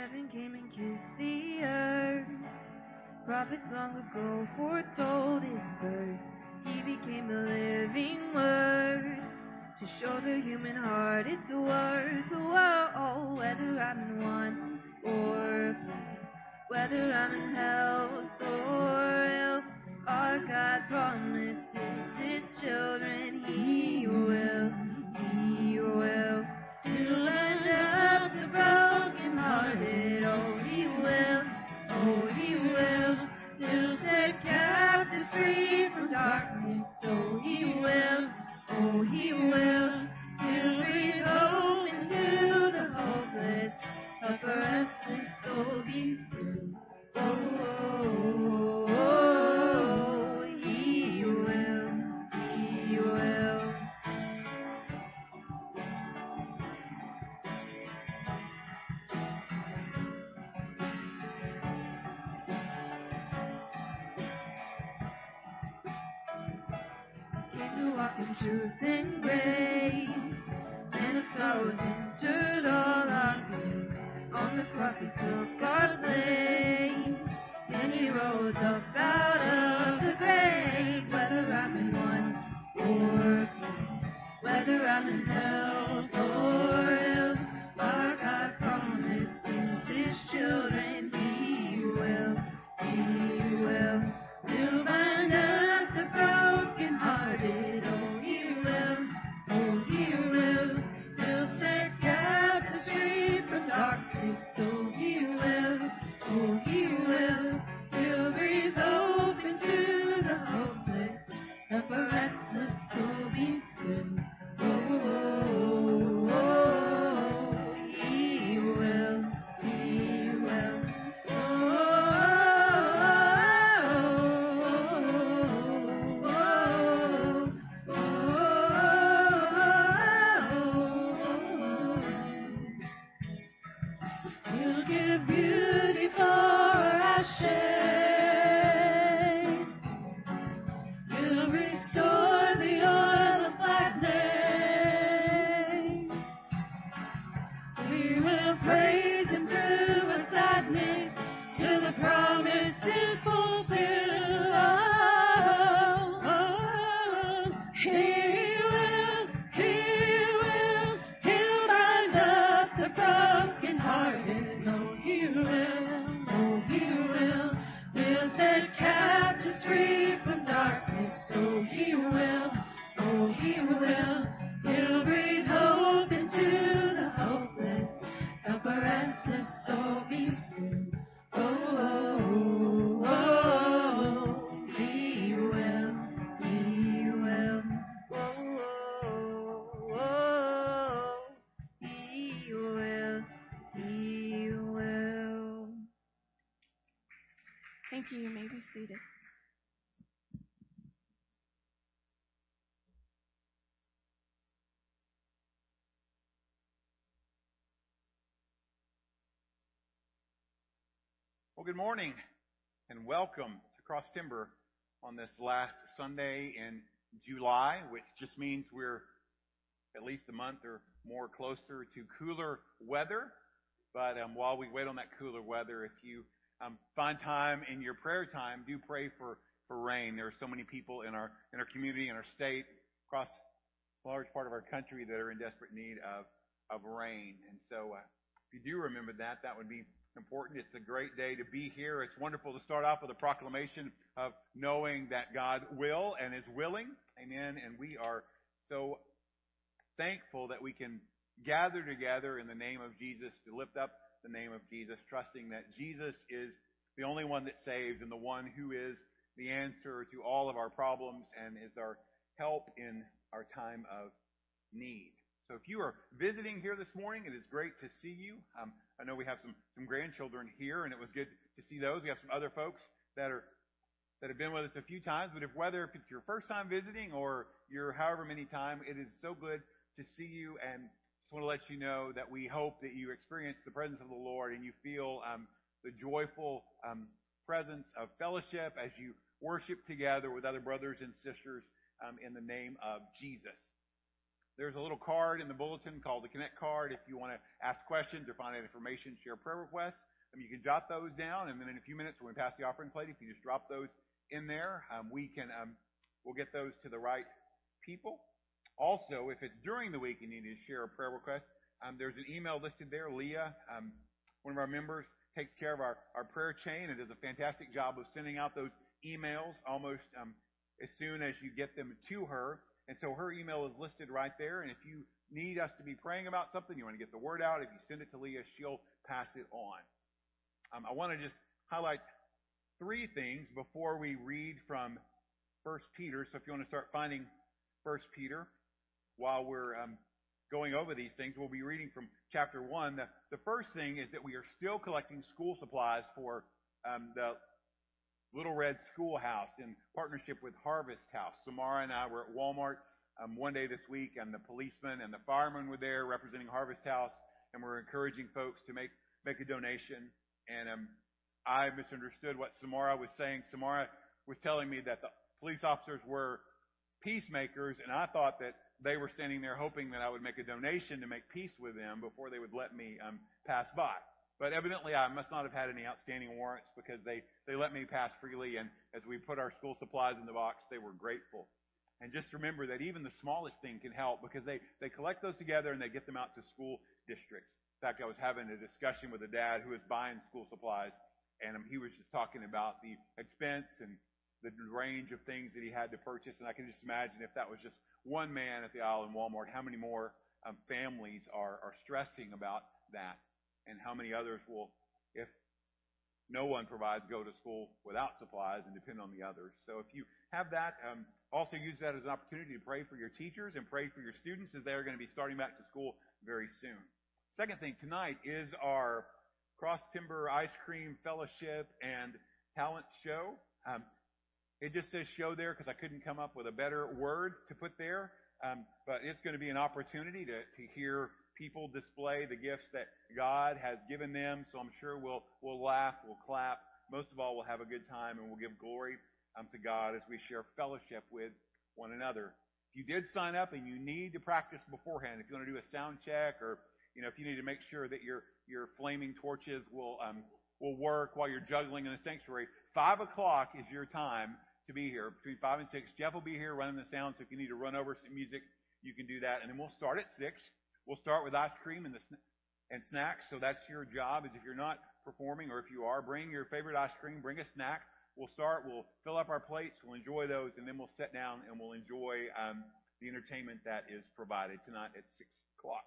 Heaven came and kissed the earth. Prophets long ago foretold his birth. He became the living word to show the human heart its worth. Whoa, whether I'm in want or whether I'm in health Well, good morning and welcome to Cross Timber on this last Sunday in July, which just means we're at least a month or more closer to cooler weather. But um, while we wait on that cooler weather, if you um, find time in your prayer time, do pray for, for rain. There are so many people in our in our community, in our state, across a large part of our country that are in desperate need of of rain. And so, uh, if you do remember that, that would be important. It's a great day to be here. It's wonderful to start off with a proclamation of knowing that God will and is willing. Amen. And we are so thankful that we can gather together in the name of Jesus to lift up the name of Jesus, trusting that Jesus is the only one that saves and the one who is the answer to all of our problems and is our help in our time of need. So if you are visiting here this morning, it is great to see you. Um, I know we have some, some grandchildren here, and it was good to see those. We have some other folks that are that have been with us a few times. But if whether if it's your first time visiting or your however many time, it is so good to see you. And just want to let you know that we hope that you experience the presence of the Lord and you feel um, the joyful um, presence of fellowship as you worship together with other brothers and sisters um, in the name of Jesus. There's a little card in the bulletin called the Connect card. If you want to ask questions or find out information, share prayer requests, um, you can jot those down, and then in a few minutes when we pass the offering plate, if you just drop those in there, um, we can um, we'll get those to the right people. Also, if it's during the week and you need to share a prayer request, there's an email listed there. Leah, one of our members, takes care of our, prayer chain and does a fantastic job of sending out those emails almost as soon as you get them to her. And so her email is listed right there. And if you need us to be praying about something, you want to get the word out, if you send it to Leah, she'll pass it on. Um, I want to just highlight three things before we read from First Peter. So if you want to start finding First Peter while we're um, going over these things, we'll be reading from chapter one. The, the first thing is that we are still collecting school supplies for um, the Little Red Schoolhouse in partnership with Harvest House. Samara and I were at Walmart um, one day this week, and the policemen and the firemen were there representing Harvest House, and we're encouraging folks to make make a donation. And um, I misunderstood what Samara was saying. Samara was telling me that the police officers were peacemakers, and I thought that they were standing there hoping that I would make a donation to make peace with them before they would let me um, pass by. But evidently I must not have had any outstanding warrants because they, they let me pass freely and as we put our school supplies in the box, they were grateful. And just remember that even the smallest thing can help because they, they collect those together and they get them out to school districts. In fact, I was having a discussion with a dad who was buying school supplies and he was just talking about the expense and the range of things that he had to purchase. And I can just imagine if that was just one man at the aisle in Walmart, how many more um, families are, are stressing about that and how many others will, if no one provides, go to school without supplies and depend on the others. So if you have that, um, also use that as an opportunity to pray for your teachers and pray for your students as they're going to be starting back to school very soon. Second thing tonight is our Cross Timber Ice Cream Fellowship and Talent Show. Um, it just says show there because I couldn't come up with a better word to put there. Um, but it's going to be an opportunity to, to hear people display the gifts that God has given them. So I'm sure we'll, we'll laugh, we'll clap. Most of all, we'll have a good time and we'll give glory um, to God as we share fellowship with one another. If you did sign up and you need to practice beforehand, if you want to do a sound check or, you know, if you need to make sure that your, your flaming torches will, um, will work while you're juggling in the sanctuary, five o'clock is your time to be here between five and six. Jeff will be here running the sound, so if you need to run over some music, you can do that. And then we'll start at six. We'll start with ice cream and the and snacks. So that's your job. Is if you're not performing, or if you are, bring your favorite ice cream, bring a snack. We'll start. We'll fill up our plates. We'll enjoy those, and then we'll sit down and we'll enjoy um, the entertainment that is provided tonight at six o'clock.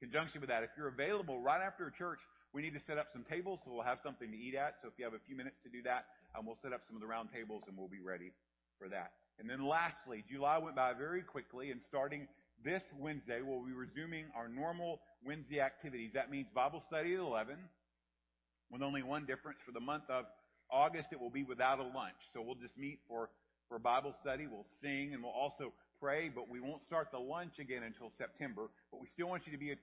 In conjunction with that, if you're available right after church, we need to set up some tables, so we'll have something to eat at. So if you have a few minutes to do that, um, we'll set up some of the round tables and we'll be ready for that. And then lastly, July went by very quickly and starting this Wednesday, we'll be resuming our normal Wednesday activities. That means Bible study at 11, with only one difference. For the month of August, it will be without a lunch. So we'll just meet for, for Bible study. We'll sing and we'll also pray, but we won't start the lunch again until September. But we still want you to be a,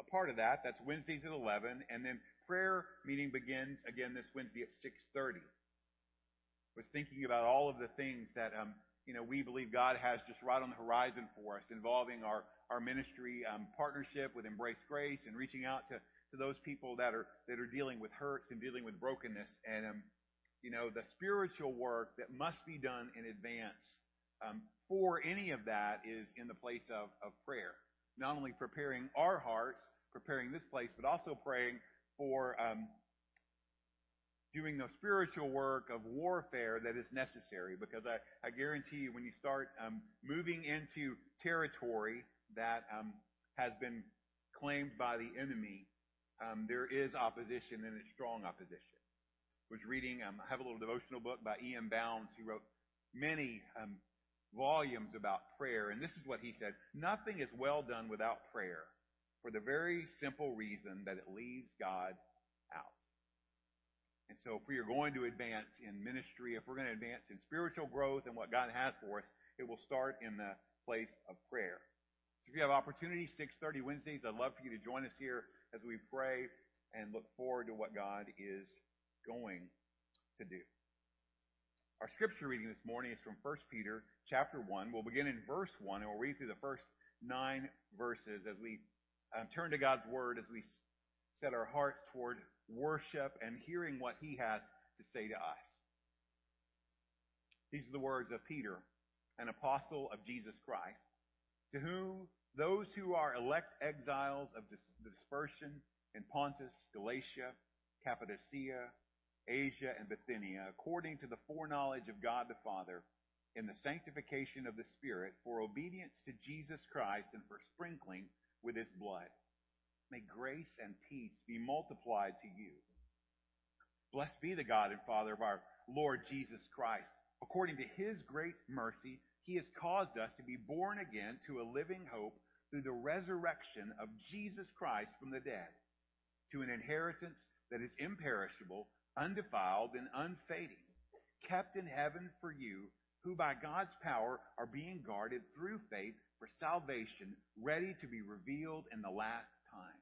a part of that. That's Wednesdays at 11. And then prayer meeting begins again this Wednesday at 6.30 was thinking about all of the things that um, you know we believe God has just right on the horizon for us, involving our our ministry um, partnership with Embrace Grace and reaching out to to those people that are that are dealing with hurts and dealing with brokenness, and um, you know the spiritual work that must be done in advance um, for any of that is in the place of of prayer. Not only preparing our hearts, preparing this place, but also praying for um, doing the spiritual work of warfare that is necessary because I, I guarantee you when you start um, moving into territory that um, has been claimed by the enemy, um, there is opposition and it's strong opposition. I was reading, um, I have a little devotional book by E.M. Bounds who wrote many um, volumes about prayer, and this is what he said: Nothing is well done without prayer, for the very simple reason that it leaves God out. And so if we are going to advance in ministry, if we're going to advance in spiritual growth and what God has for us, it will start in the place of prayer. If you have opportunity, 6.30 Wednesdays, I'd love for you to join us here as we pray and look forward to what God is going to do. Our scripture reading this morning is from 1 Peter chapter 1. We'll begin in verse 1 and we'll read through the first nine verses as we um, turn to God's Word, as we set our hearts toward worship and hearing what He has to say to us. These are the words of Peter, an apostle of Jesus Christ, to whom those who are elect exiles of dispersion in Pontus, Galatia, Cappadocia, Asia, and Bithynia, according to the foreknowledge of God the Father, in the sanctification of the Spirit, for obedience to Jesus Christ and for sprinkling with his blood. May grace and peace be multiplied to you. Blessed be the God and Father of our Lord Jesus Christ. According to his great mercy, he has caused us to be born again to a living hope through the resurrection of Jesus Christ from the dead, to an inheritance that is imperishable, undefiled, and unfading, kept in heaven for you, who by God's power are being guarded through faith for salvation, ready to be revealed in the last time.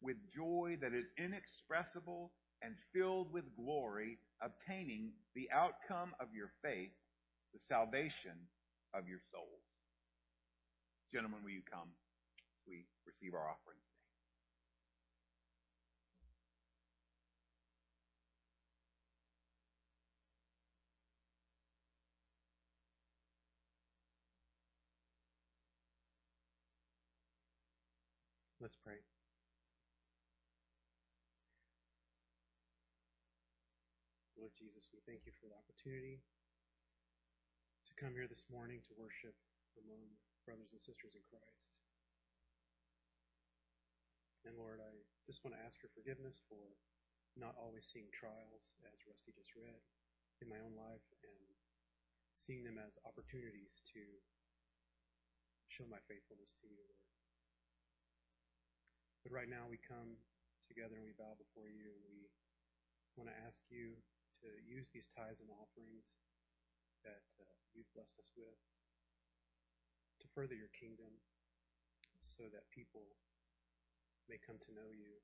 with joy that is inexpressible and filled with glory, obtaining the outcome of your faith, the salvation of your souls. Gentlemen, will you come? We receive our offering. Let's pray. Lord Jesus, we thank you for the opportunity to come here this morning to worship among brothers and sisters in Christ. And Lord, I just want to ask your forgiveness for not always seeing trials, as Rusty just read, in my own life and seeing them as opportunities to show my faithfulness to you, Lord. But right now we come together and we bow before you and we want to ask you to use these tithes and offerings that uh, you've blessed us with to further your kingdom so that people may come to know you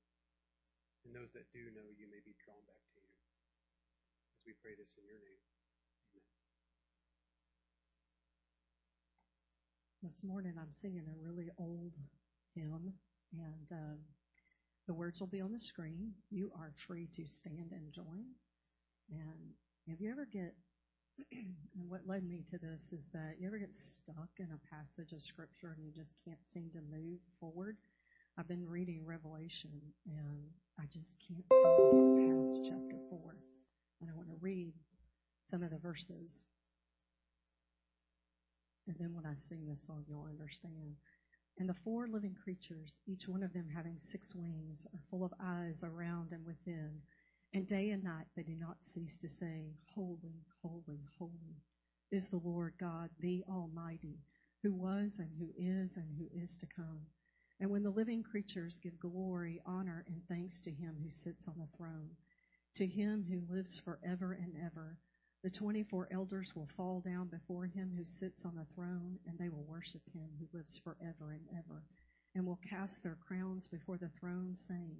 and those that do know you may be drawn back to you. As we pray this in your name. Amen. This morning I'm singing a really old hymn, and um, the words will be on the screen. You are free to stand and join. And if you ever get, and what led me to this is that you ever get stuck in a passage of scripture and you just can't seem to move forward. I've been reading Revelation and I just can't get past chapter four. And I want to read some of the verses. And then when I sing this song, you'll understand. And the four living creatures, each one of them having six wings, are full of eyes around and within and day and night they do not cease to say, Holy, holy, holy is the Lord God, the Almighty, who was and who is and who is to come. And when the living creatures give glory, honor, and thanks to him who sits on the throne, to him who lives forever and ever, the 24 elders will fall down before him who sits on the throne, and they will worship him who lives forever and ever, and will cast their crowns before the throne, saying,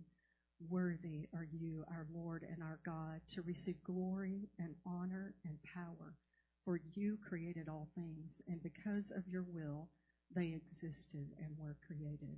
Worthy are you, our Lord and our God, to receive glory and honor and power, for you created all things, and because of your will they existed and were created.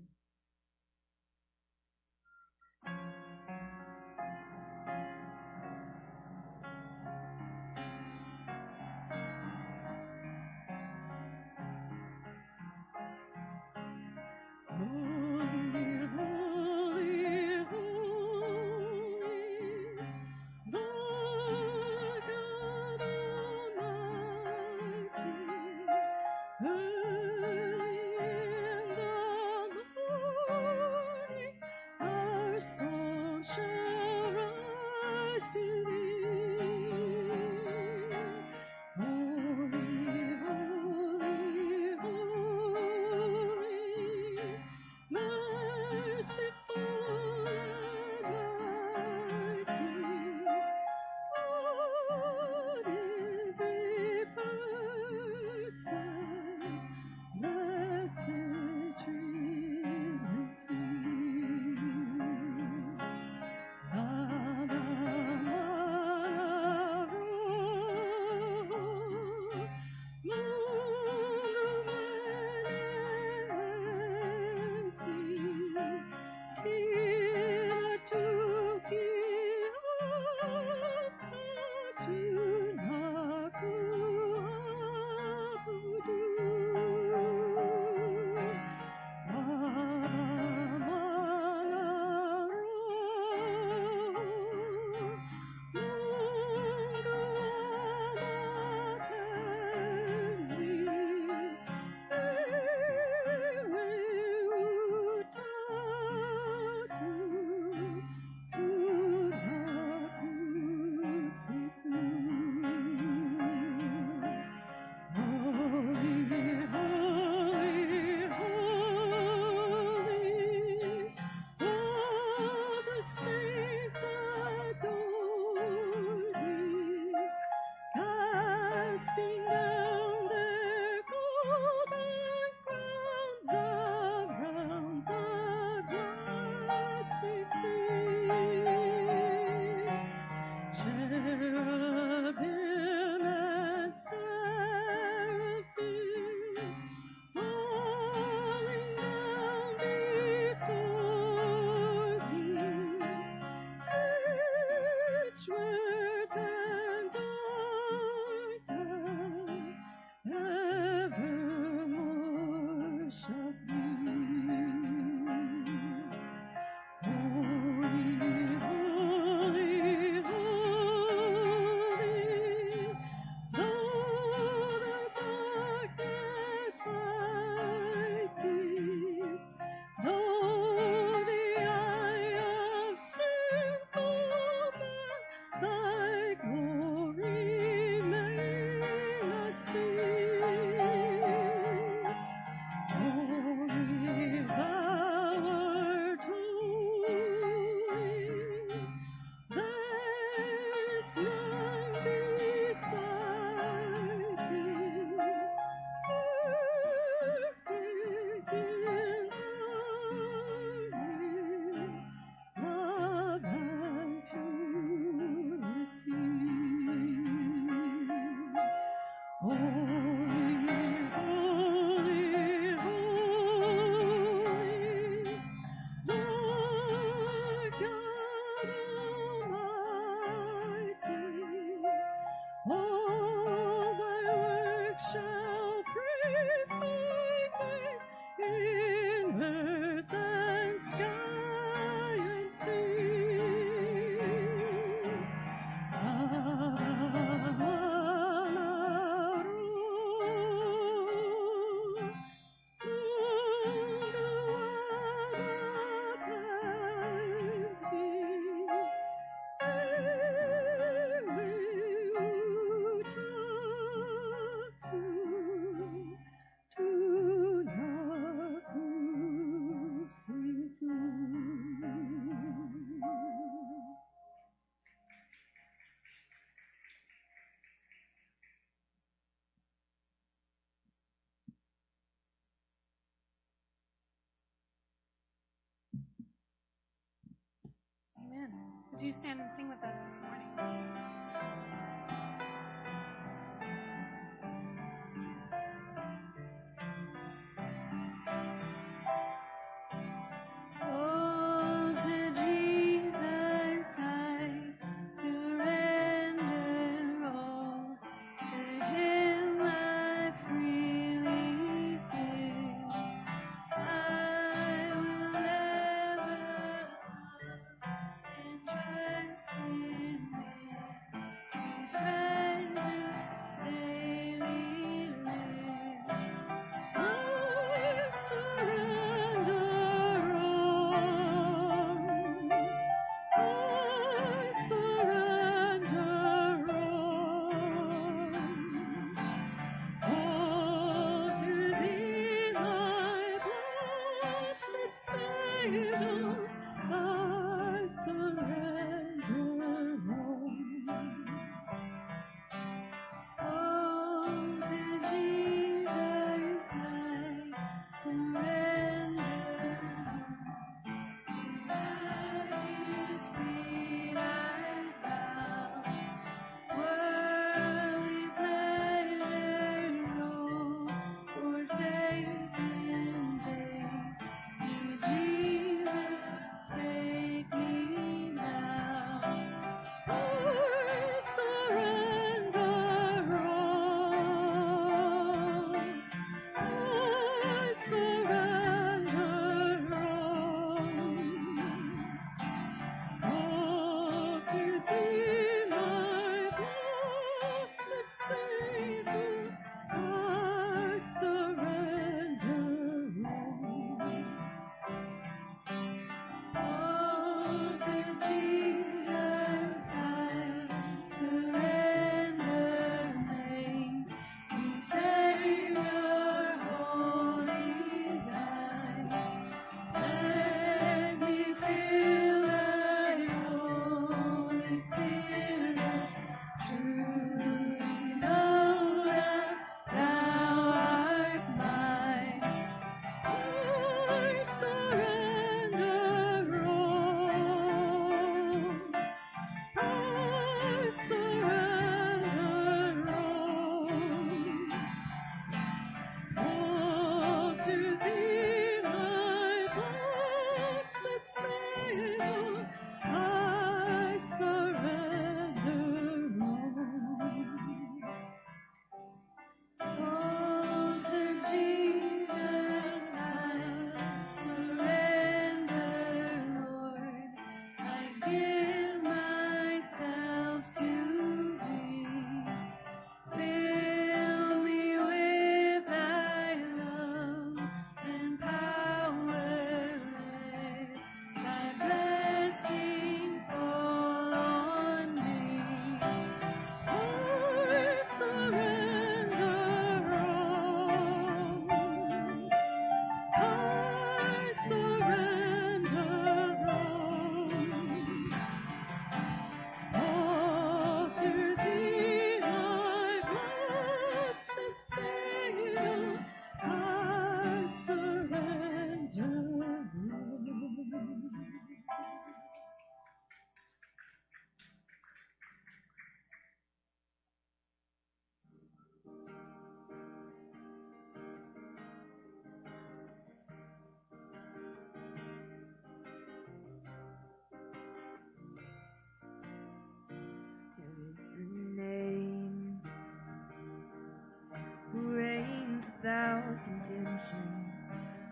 Do stand and sing with us this morning.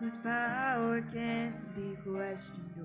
His power can't be questioned.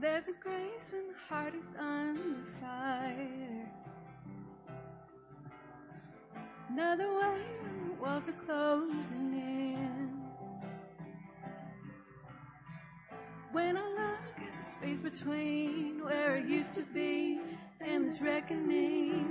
There's a grace when the heart is on fire. Another way when the walls are closing in. When I look at the space between where I used to be and this reckoning.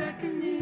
beckoning.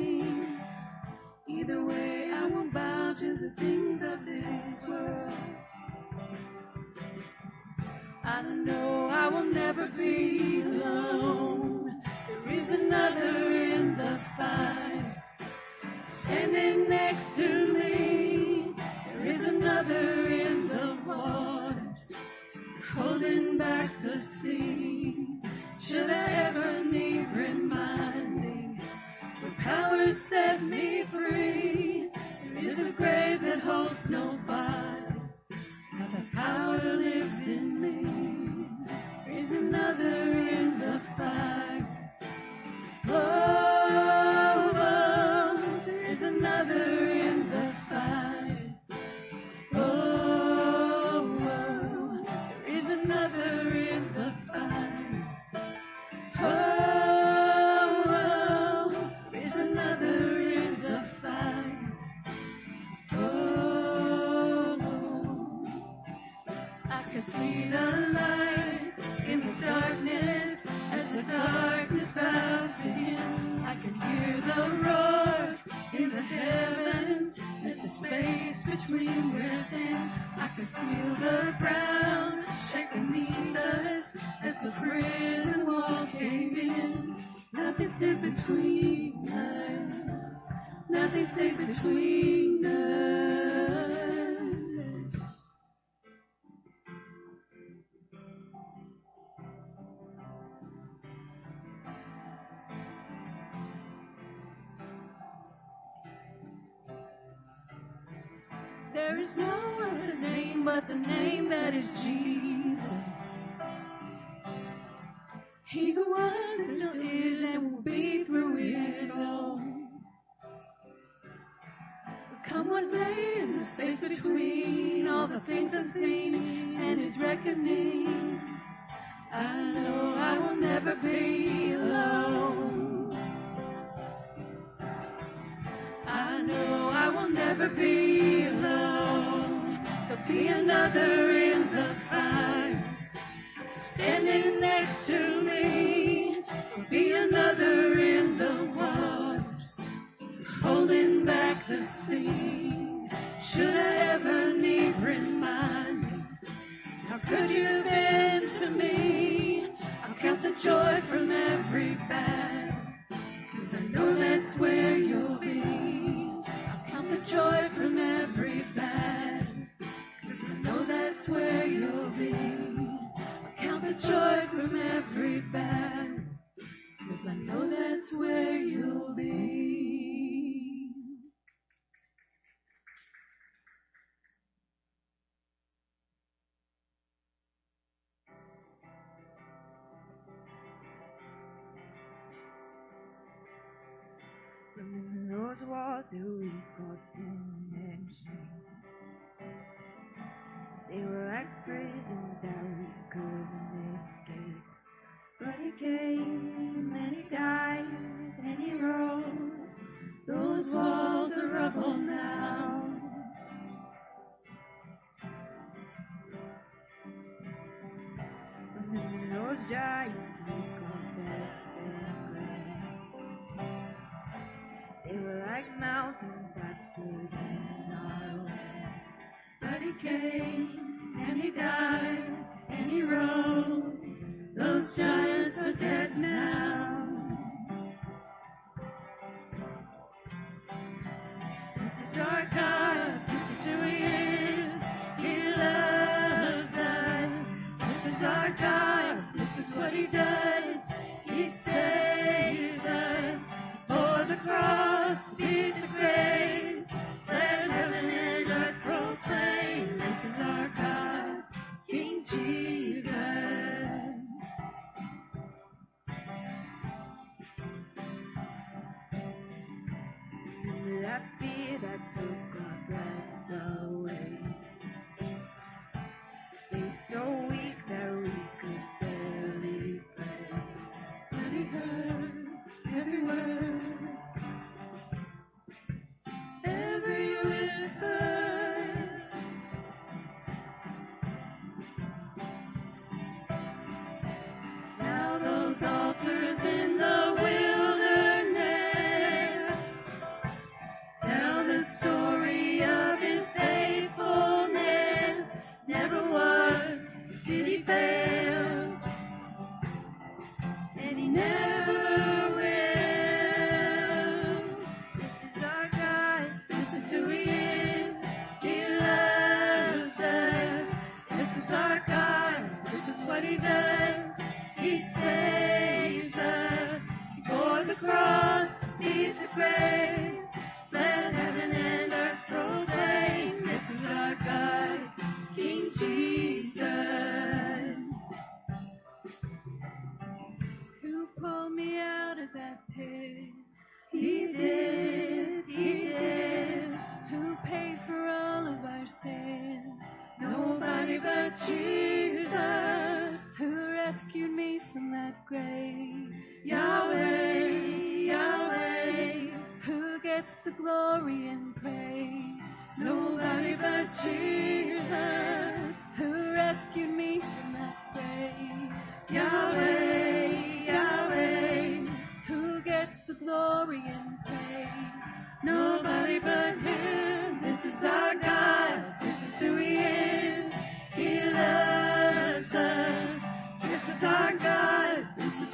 From those walls that we called sin and shame. They were like prisons that we couldn't escape. But he came and he died and he rose. Those walls are rubble now. Those giant came and he died and he rose. Those giants are dead now.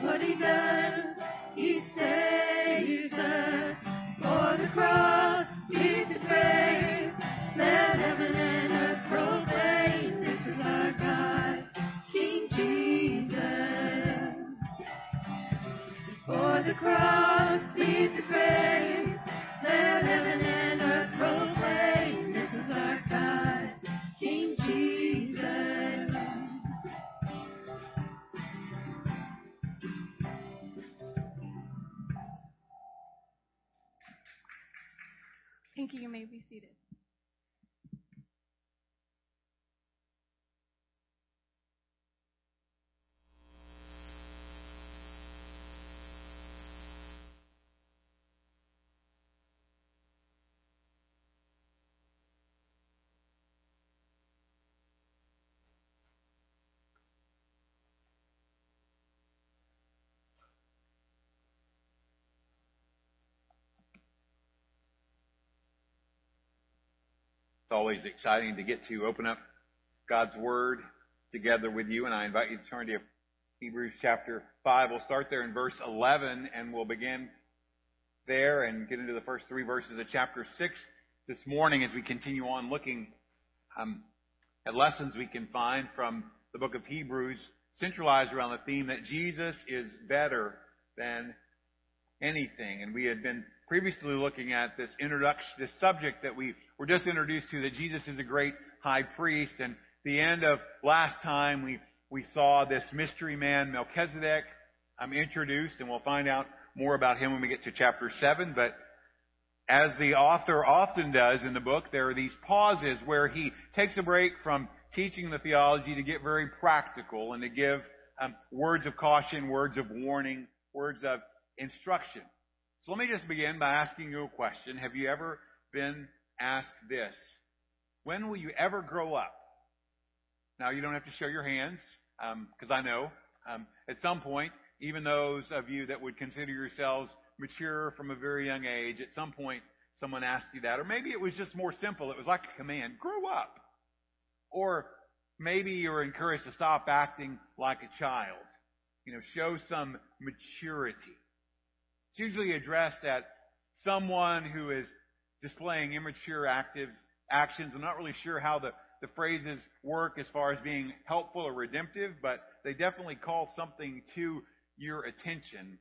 What He does. He saves us. For the cross, beneath the grave, let heaven and earth proclaim. This is our God, King Jesus. For the cross, beneath the grave, always exciting to get to open up God's Word together with you, and I invite you to turn to Hebrews chapter 5. We'll start there in verse 11, and we'll begin there and get into the first three verses of chapter 6 this morning as we continue on looking um, at lessons we can find from the book of Hebrews, centralized around the theme that Jesus is better than anything. And we had been previously looking at this introduction, this subject that we were just introduced to, that Jesus is a great high priest. And the end of last time, we, we saw this mystery man, Melchizedek, um, introduced, and we'll find out more about him when we get to chapter 7. But as the author often does in the book, there are these pauses where he takes a break from teaching the theology to get very practical and to give um, words of caution, words of warning, words of instruction. So let me just begin by asking you a question. Have you ever been asked this? When will you ever grow up? Now, you don't have to show your hands, because um, I know um, at some point, even those of you that would consider yourselves mature from a very young age, at some point someone asked you that. Or maybe it was just more simple. It was like a command grow up. Or maybe you were encouraged to stop acting like a child. You know, show some maturity. It's usually addressed at someone who is displaying immature active actions. I'm not really sure how the, the phrases work as far as being helpful or redemptive, but they definitely call something to your attention.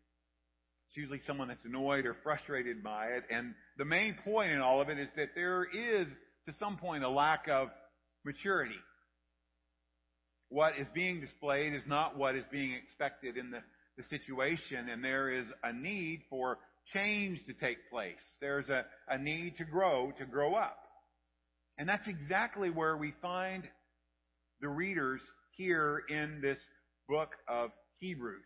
It's usually someone that's annoyed or frustrated by it. And the main point in all of it is that there is, to some point, a lack of maturity. What is being displayed is not what is being expected in the, the situation, and there is a need for change to take place. There's a, a need to grow, to grow up. And that's exactly where we find the readers here in this book of Hebrews.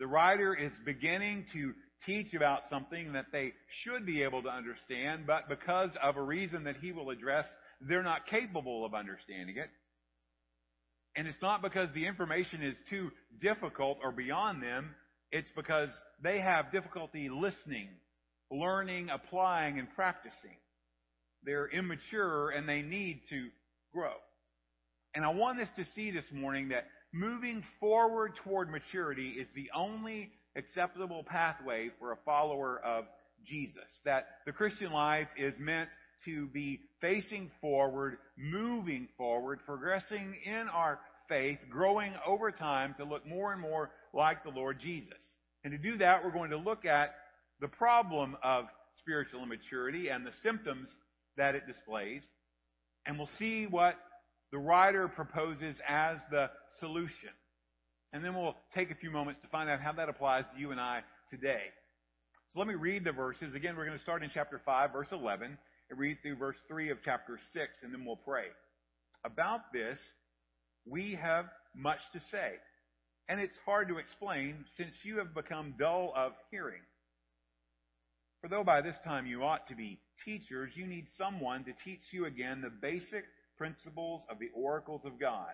The writer is beginning to teach about something that they should be able to understand, but because of a reason that he will address, they're not capable of understanding it. And it's not because the information is too difficult or beyond them. It's because they have difficulty listening, learning, applying, and practicing. They're immature and they need to grow. And I want us to see this morning that moving forward toward maturity is the only acceptable pathway for a follower of Jesus. That the Christian life is meant to be facing forward, moving forward, progressing in our faith, growing over time to look more and more like the Lord Jesus. And to do that, we're going to look at the problem of spiritual immaturity and the symptoms that it displays. And we'll see what the writer proposes as the solution. And then we'll take a few moments to find out how that applies to you and I today. So let me read the verses. Again, we're going to start in chapter 5, verse 11, and read through verse 3 of chapter 6, and then we'll pray. About this, we have much to say. And it's hard to explain since you have become dull of hearing. For though by this time you ought to be teachers, you need someone to teach you again the basic principles of the oracles of God.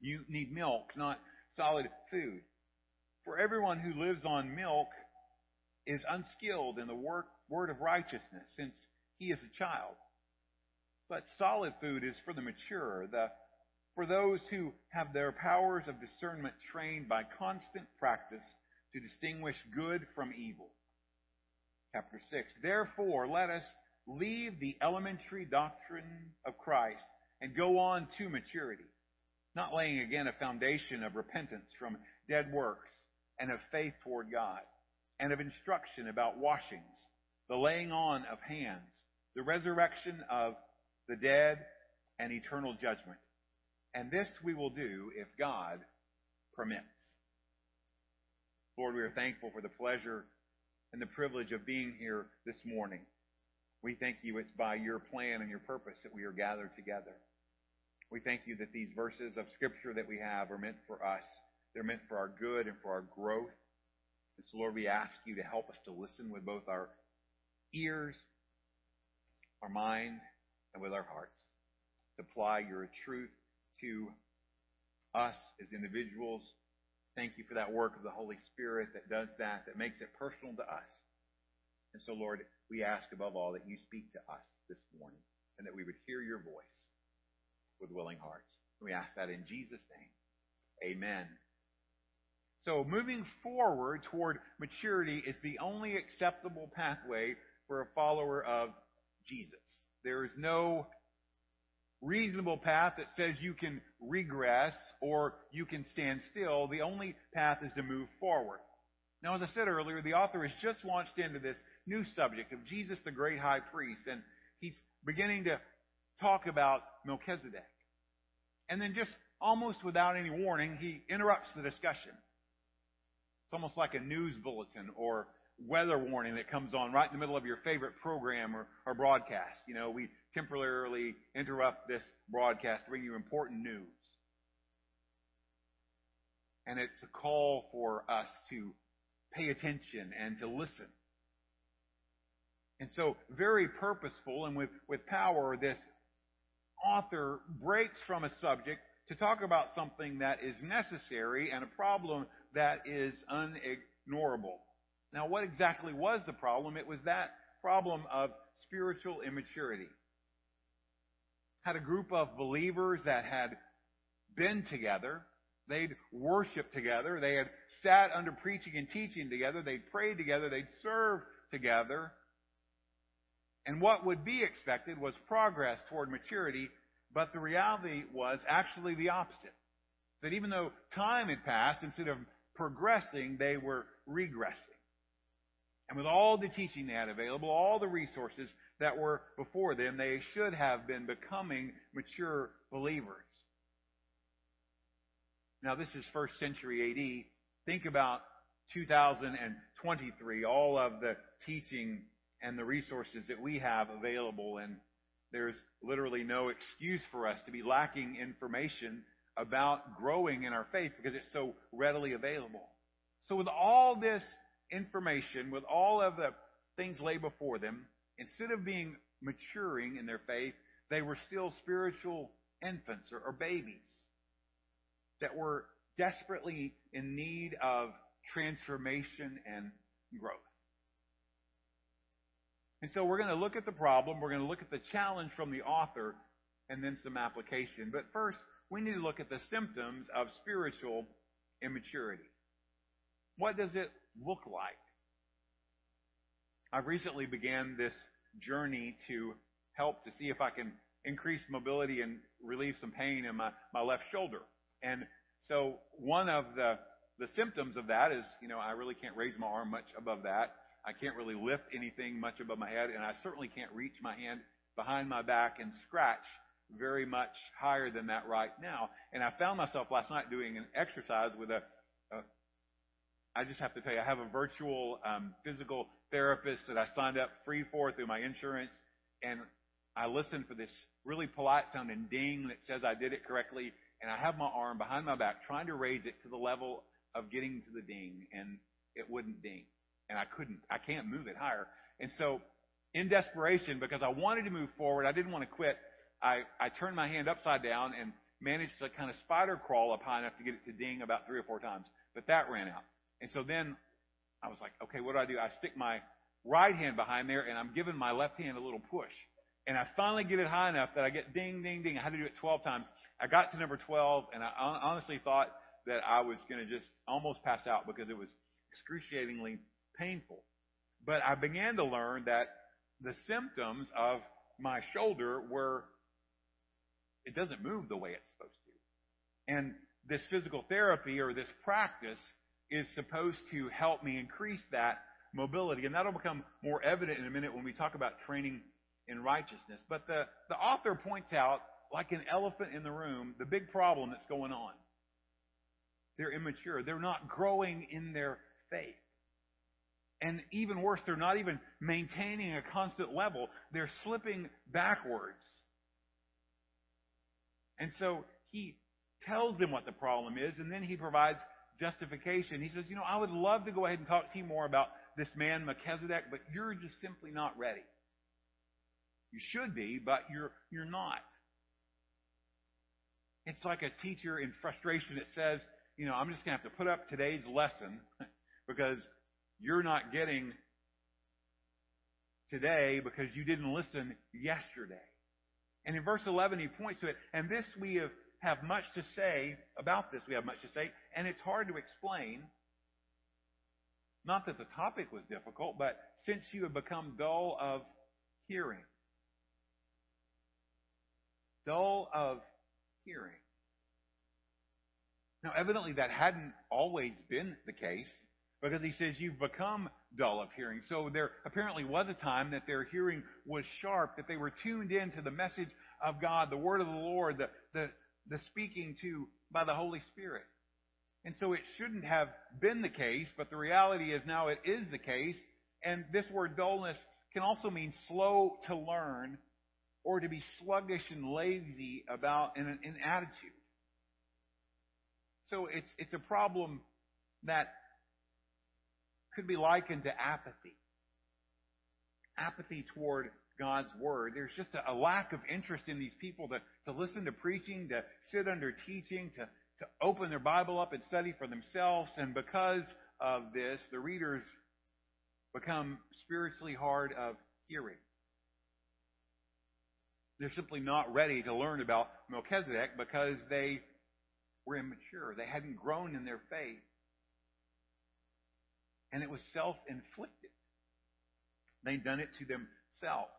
You need milk, not solid food. For everyone who lives on milk is unskilled in the work, word of righteousness, since he is a child. But solid food is for the mature, the, for those who have their powers of discernment trained by constant practice to distinguish good from evil. Chapter 6. Therefore, let us leave the elementary doctrine of Christ and go on to maturity, not laying again a foundation of repentance from dead works and of faith toward God, and of instruction about washings, the laying on of hands, the resurrection of the dead, and eternal judgment. And this we will do if God permits. Lord, we are thankful for the pleasure and the privilege of being here this morning. We thank you it's by your plan and your purpose that we are gathered together. We thank you that these verses of Scripture that we have are meant for us. They're meant for our good and for our growth. And so, Lord, we ask you to help us to listen with both our ears, our mind, and with our hearts. To apply your truth to us as individuals. Thank you for that work of the Holy Spirit that does that, that makes it personal to us. And so, Lord, we ask above all that you speak to us this morning and that we would hear your voice with willing hearts. We ask that in Jesus' name. Amen. So moving forward toward maturity is the only acceptable pathway for a follower of Jesus. There is no reasonable path that says you can regress or you can stand still. The only path is to move forward. Now, as I said earlier, the author has just launched into this new subject of Jesus the great high priest, and he's beginning to talk about Melchizedek. And then just almost without any warning, he interrupts the discussion. It's almost like a news bulletin or weather warning that comes on right in the middle of your favorite program or, or broadcast. You know, we temporarily interrupt this broadcast to bring you important news. And it's a call for us to pay attention and to listen. And so, very purposeful and with, with power, this author breaks from a subject to talk about something that is necessary and a problem that is unignorable. Now, what exactly was the problem? It was that problem of spiritual immaturity. Had a group of believers that had been together. They'd worshiped together. They had sat under preaching and teaching together. They'd prayed together. They'd served together. And what would be expected was progress toward maturity, but the reality was actually the opposite. That even though time had passed, instead of progressing, they were regressing. And with all the teaching they had available, all the resources that were before them, they should have been becoming mature believers. Now, this is first century AD. Think about 2023, all of the teaching and the resources that we have available, and there's literally no excuse for us to be lacking information about growing in our faith because it's so readily available. So with all this information, with all of the things lay before them, instead of being maturing in their faith, they were still spiritual infants or, or babies that were desperately in need of transformation and growth. And so we're going to look at the problem, we're going to look at the challenge from the author, and then some application. But first, we need to look at the symptoms of spiritual immaturity. What does it look like? I've recently began this journey to help to see if I can increase mobility and relieve some pain in my, my left shoulder. And so one of the, the symptoms of that is, you know, I really can't raise my arm much above that. I can't really lift anything much above my head, and I certainly can't reach my hand behind my back and scratch very much higher than that right now. And I found myself last night doing an exercise with a, I just have to tell you, I have a virtual um, physical therapist that I signed up free for through my insurance, and I listened for this really polite sounding ding that says I did it correctly, and I have my arm behind my back trying to raise it to the level of getting to the ding, and it wouldn't ding, and I couldn't, I can't move it higher, and so in desperation because I wanted to move forward, I didn't want to quit. I I turned my hand upside down and managed to kind of spider crawl up high enough to get it to ding about three or four times, but that ran out. And so then I was like, okay, what do I do? I stick my right hand behind there and I'm giving my left hand a little push. And I finally get it high enough that I get ding, ding, ding. I had to do it 12 times. I got to number 12 and I honestly thought that I was going to just almost pass out because it was excruciatingly painful. But I began to learn that the symptoms of my shoulder were, it doesn't move the way it's supposed to. And this physical therapy or this practice is supposed to help me increase that mobility. And that'll become more evident in a minute when we talk about training in righteousness. But the, the author points out, like an elephant in the room, the big problem that's going on. They're immature. They're not growing in their faith. And even worse, they're not even maintaining a constant level. They're slipping backwards. And so he tells them what the problem is, and then he provides justification. He says, You know, I would love to go ahead and talk to you more about this man, Melchizedek, but you're just simply not ready. You should be, but you're, you're not. It's like a teacher in frustration that says, You know, I'm just going to have to put up today's lesson because you're not getting today because you didn't listen yesterday. And in verse 11, he points to it. And this we have have much to say about this. We have much to say, and it's hard to explain. Not that the topic was difficult, but since you have become dull of hearing. Dull of hearing. Now, evidently, that hadn't always been the case because he says you've become dull of hearing. So there apparently was a time that their hearing was sharp, that they were tuned in to the message of God, the word of the Lord, the, the, the speaking to by the Holy Spirit. And so it shouldn't have been the case, but the reality is now it is the case. And this word dullness can also mean slow to learn or to be sluggish and lazy about in an attitude. So it's, it's a problem that could be likened to apathy. Apathy toward God's Word. There's just a, a lack of interest in these people to, to listen to preaching, to sit under teaching, to, to open their Bible up and study for themselves. And because of this, the readers become spiritually hard of hearing. They're simply not ready to learn about Melchizedek because they were immature. They hadn't grown in their faith. And it was self inflicted. They'd done it to themselves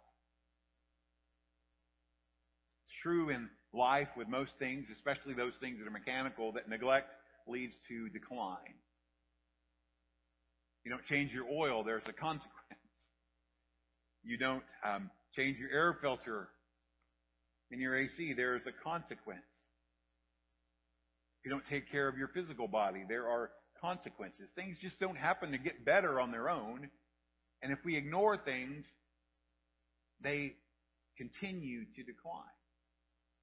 true in life with most things, especially those things that are mechanical, that neglect leads to decline. You don't change your oil, there's a consequence. You don't um, change your air filter in your AC, there is a consequence. You don't take care of your physical body, there are consequences. Things just don't happen to get better on their own. And if we ignore things, they continue to decline.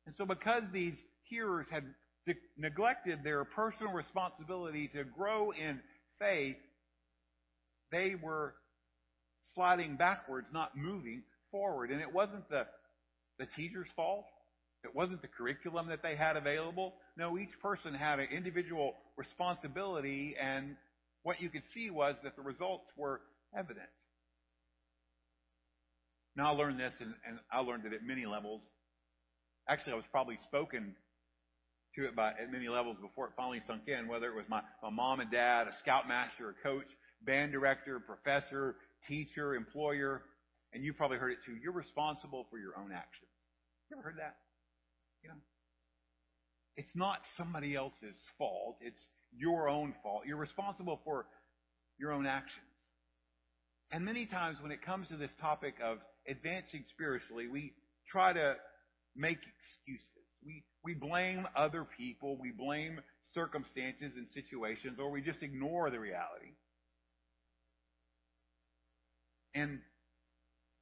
And so because these hearers had de- neglected their personal responsibility to grow in faith, they were sliding backwards, not moving forward. And it wasn't the, the teacher's fault. It wasn't the curriculum that they had available. No, each person had an individual responsibility, and what you could see was that the results were evident. Now I learned this, and, and I learned it at many levels Actually, I was probably spoken to it by at many levels before it finally sunk in, whether it was my, my mom and dad, a scoutmaster, a coach, band director, professor, teacher, employer, and you probably heard it too. You're responsible for your own actions. You ever heard that? You know? It's not somebody else's fault. It's your own fault. You're responsible for your own actions. And many times when it comes to this topic of advancing spiritually, we try to make excuses. We, we blame other people, we blame circumstances and situations, or we just ignore the reality. And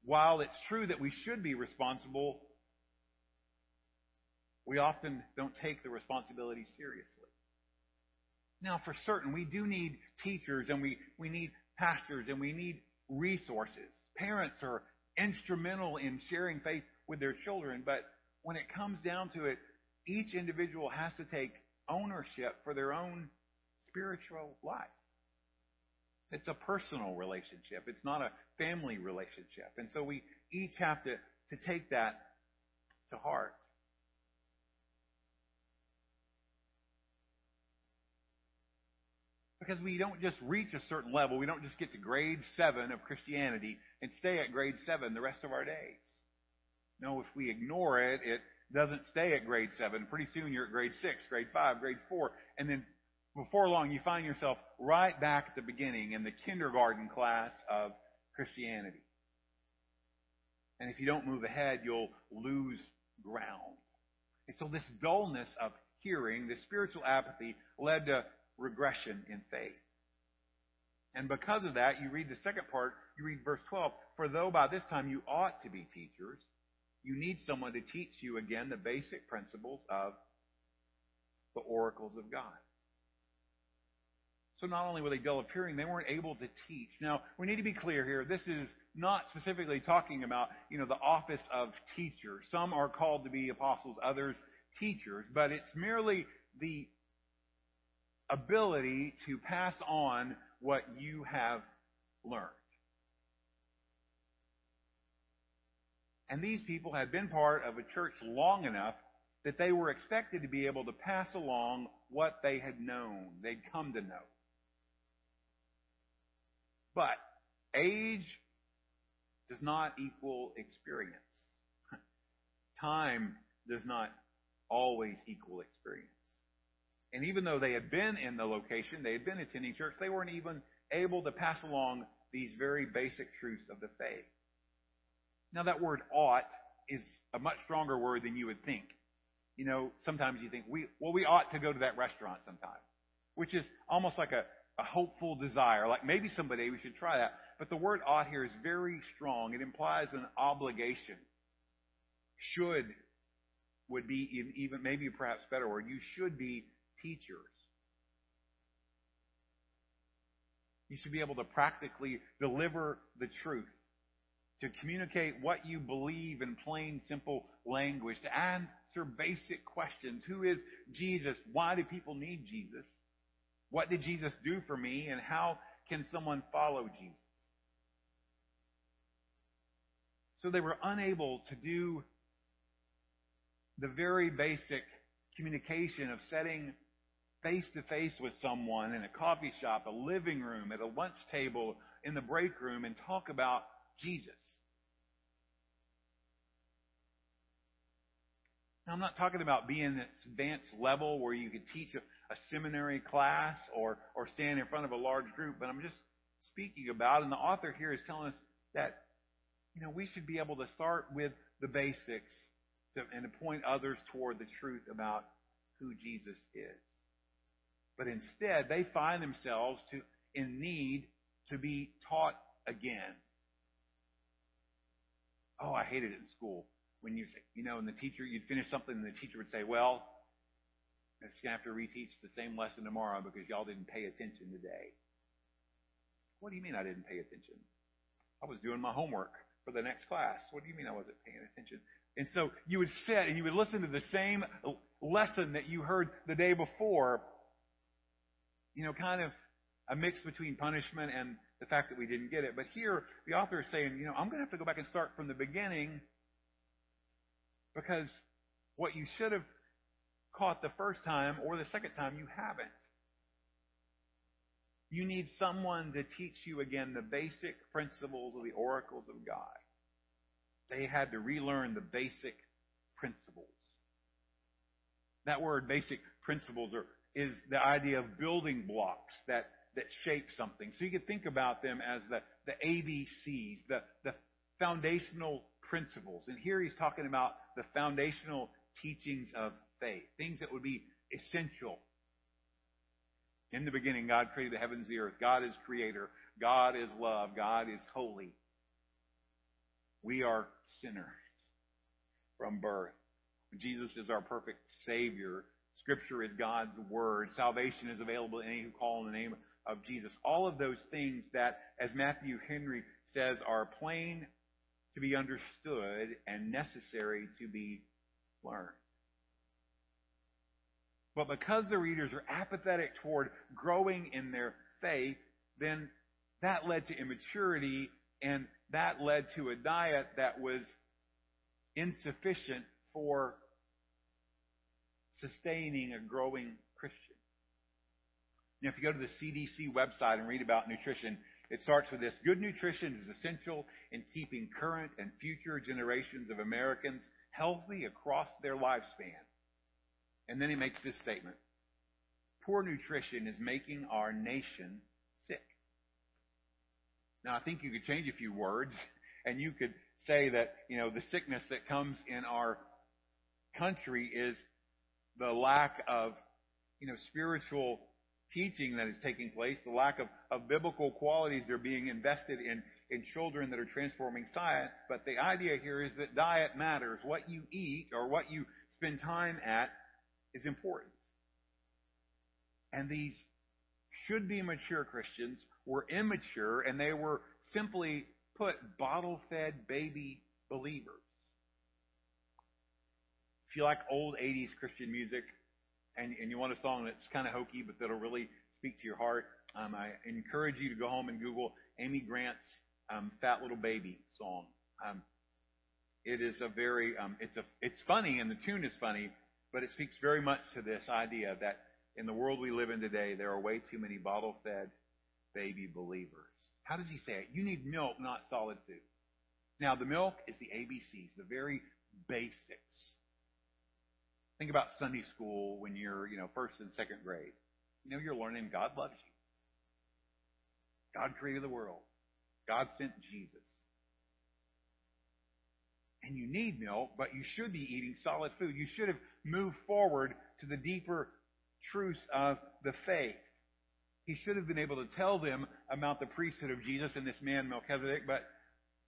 while it's true that we should be responsible, we often don't take the responsibility seriously. Now, for certain, we do need teachers and we, we need pastors and we need resources. Parents are instrumental in sharing faith with their children, but when it comes down to it, each individual has to take ownership for their own spiritual life. It's a personal relationship. It's not a family relationship. And so we each have to, to take that to heart. Because we don't just reach a certain level. We don't just get to grade seven of Christianity and stay at grade seven the rest of our days. No, if we ignore it, it doesn't stay at grade seven. Pretty soon you're at grade six, grade five, grade four, and then before long you find yourself right back at the beginning in the kindergarten class of Christianity. And if you don't move ahead, you'll lose ground. And so this dullness of hearing, this spiritual apathy, led to regression in faith. And because of that, you read the second part, you read verse 12, For though by this time you ought to be teachers, you need someone to teach you again the basic principles of the oracles of God. So not only were they dull of hearing, they weren't able to teach. Now, we need to be clear here. This is not specifically talking about, you know, the office of teacher. Some are called to be apostles, others teachers, but it's merely the ability to pass on what you have learned. And these people had been part of a church long enough that they were expected to be able to pass along what they had known, they'd come to know. But age does not equal experience. Time does not always equal experience. And even though they had been in the location, they had been attending church, they weren't even able to pass along these very basic truths of the faith. Now, that word ought is a much stronger word than you would think. You know, sometimes you think, we, well, we ought to go to that restaurant sometime, which is almost like a, a hopeful desire. Like maybe someday we should try that. But the word ought here is very strong. It implies an obligation. Should would be even maybe perhaps better word. You should be teachers. You should be able to practically deliver the truth, to communicate what you believe in plain, simple language, to answer basic questions. Who is Jesus? Why do people need Jesus? What did Jesus do for me? And how can someone follow Jesus? So they were unable to do the very basic communication of setting face to face with someone in a coffee shop, a living room, at a lunch table, in the break room, and talk about Jesus. Now, I'm not talking about being at advanced level where you could teach a, a seminary class or, or stand in front of a large group, but I'm just speaking about, and the author here is telling us that, you know, we should be able to start with the basics to, and to point others toward the truth about who Jesus is. But instead, they find themselves to, in need to be taught again. Oh, I hated it in school. When you say, you know, and the teacher, you'd finish something and the teacher would say, well, I'm just going to have to reteach the same lesson tomorrow because y'all didn't pay attention today. What do you mean I didn't pay attention? I was doing my homework for the next class. What do you mean I wasn't paying attention? And so you would sit and you would listen to the same lesson that you heard the day before, you know, kind of a mix between punishment and the fact that we didn't get it. But here, the author is saying, you know, I'm going to have to go back and start from the beginning because what you should have caught the first time or the second time, you haven't. You need someone to teach you again the basic principles of the oracles of God. They had to relearn the basic principles. That word, basic principles, are, is the idea of building blocks that, that shape something. So you could think about them as the, the ABCs, the, the foundational principles. And here he's talking about the foundational teachings of faith, things that would be essential. In the beginning, God created the heavens and the earth. God is creator. God is love. God is holy. We are sinners from birth. Jesus is our perfect Savior. Scripture is God's Word. Salvation is available to any who call on the name of Jesus. All of those things that, as Matthew Henry says, are plain to be understood and necessary to be learned. But because the readers are apathetic toward growing in their faith, then that led to immaturity and that led to a diet that was insufficient for sustaining a growing Christian. Now, if you go to the CDC website and read about nutrition, it starts with this. Good nutrition is essential in keeping current and future generations of Americans healthy across their lifespan. And then he makes this statement. Poor nutrition is making our nation sick. Now, I think you could change a few words and you could say that, you know, the sickness that comes in our country is the lack of, you know, spiritual teaching that is taking place, the lack of, of biblical qualities that are being invested in, in children that are transforming science. But the idea here is that diet matters. What you eat or what you spend time at is important. And these should be mature Christians were immature and they were simply put bottle fed baby believers. If you like old 80s Christian music and, you want a song that's kind of hokey but that'll really speak to your heart, um, I encourage you to go home and Google Amy Grant's um, "Fat Little Baby" song. Um, it is a very, um, it's a, it's funny and the tune is funny, but it speaks very much to this idea that in the world we live in today, there are way too many bottle-fed baby believers. How does he say it? You need milk, not solid food. Now, the milk is the ABCs, the very basics. Think about Sunday school when you're, you know, first and second grade. You know, you're learning God loves you. God created the world. God sent Jesus. And you need milk, but you should be eating solid food. You should have moved forward to the deeper truths of the faith. He should have been able to tell them about the priesthood of Jesus and this man Melchizedek, but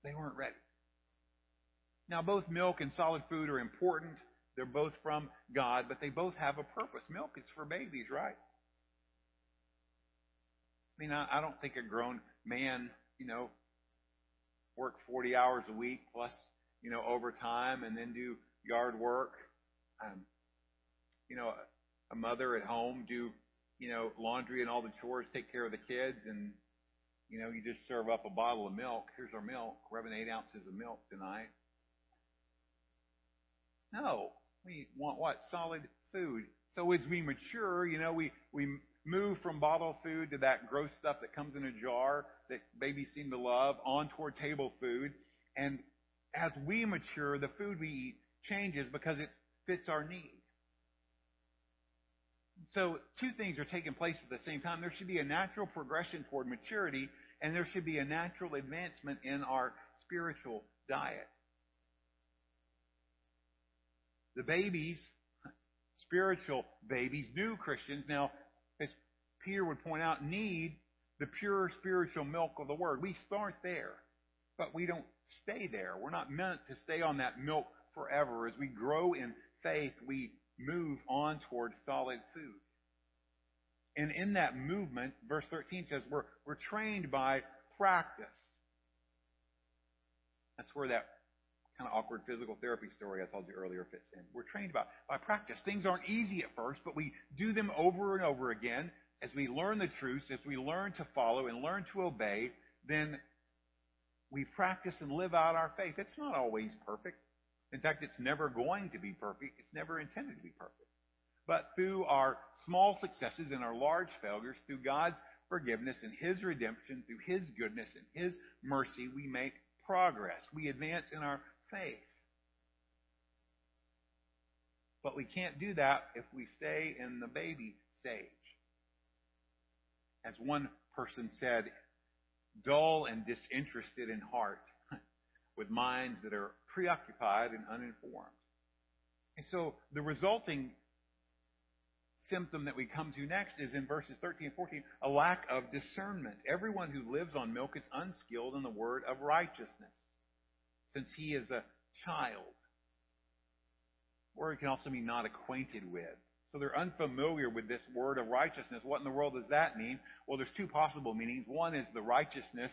they weren't ready. Now, both milk and solid food are important. They're both from God, but they both have a purpose. Milk is for babies, right? I mean, I, I don't think a grown man, you know, work 40 hours a week plus, you know, overtime and then do yard work. Um, you know, a mother at home do, you know, laundry and all the chores, take care of the kids, and, you know, you just serve up a bottle of milk. Here's our milk. We're having eight ounces of milk tonight. No. We want what? Solid food. So as we mature, you know, we, we move from bottle food to that gross stuff that comes in a jar that babies seem to love on toward table food. And as we mature, the food we eat changes because it fits our need. So two things are taking place at the same time. There should be a natural progression toward maturity, and there should be a natural advancement in our spiritual diet. The babies, spiritual babies, new Christians, now, as Peter would point out, need the pure spiritual milk of the Word. We start there, but we don't stay there. We're not meant to stay on that milk forever. As we grow in faith, we move on toward solid food. And in that movement, verse 13 says we're, we're trained by practice. That's where that kind of awkward physical therapy story I told you earlier fits in. We're trained by, by practice. Things aren't easy at first, but we do them over and over again. As we learn the truths, as we learn to follow and learn to obey, then we practice and live out our faith. It's not always perfect. In fact, it's never going to be perfect. It's never intended to be perfect. But through our small successes and our large failures, through God's forgiveness and His redemption, through His goodness and His mercy, we make progress. We advance in our faith. But we can't do that if we stay in the baby stage. As one person said, dull and disinterested in heart, with minds that are preoccupied and uninformed. And so the resulting symptom that we come to next is in verses 13 and 14, a lack of discernment. Everyone who lives on milk is unskilled in the word of righteousness, since he is a child. Or it can also mean not acquainted with. So they're unfamiliar with this word of righteousness. What in the world does that mean? Well, there's two possible meanings. One is the righteousness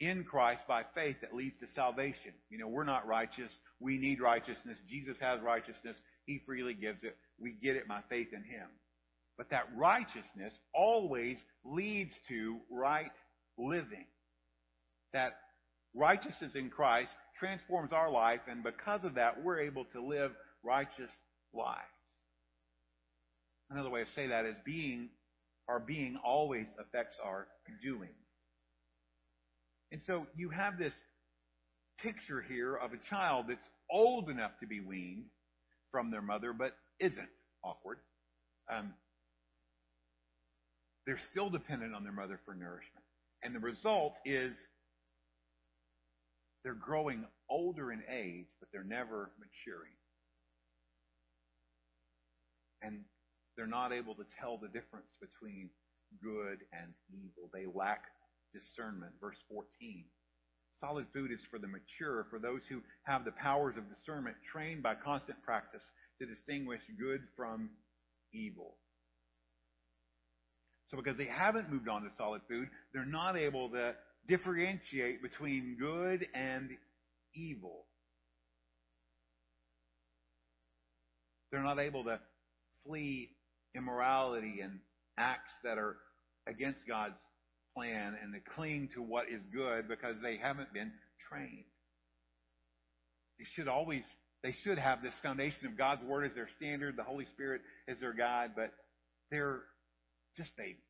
in Christ by faith that leads to salvation. You know, we're not righteous. We need righteousness. Jesus has righteousness. He freely gives it. We get it by faith in Him. But that righteousness always leads to right living. That righteousness in Christ transforms our life, and because of that, we're able to live righteous lives. Another way of saying that is being, our being always affects our doing. And so you have this picture here of a child that's old enough to be weaned from their mother, but isn't awkward. Um, they're still dependent on their mother for nourishment. And the result is they're growing older in age, but they're never maturing. And they're not able to tell the difference between good and evil. They lack discernment. Verse 14. Solid food is for the mature, for those who have the powers of discernment, trained by constant practice to distinguish good from evil. So because they haven't moved on to solid food, they're not able to differentiate between good and evil. They're not able to flee immorality and acts that are against God's plan and to cling to what is good because they haven't been trained. They should always, they should have this foundation of God's Word as their standard, the Holy Spirit as their guide, but they're just babies.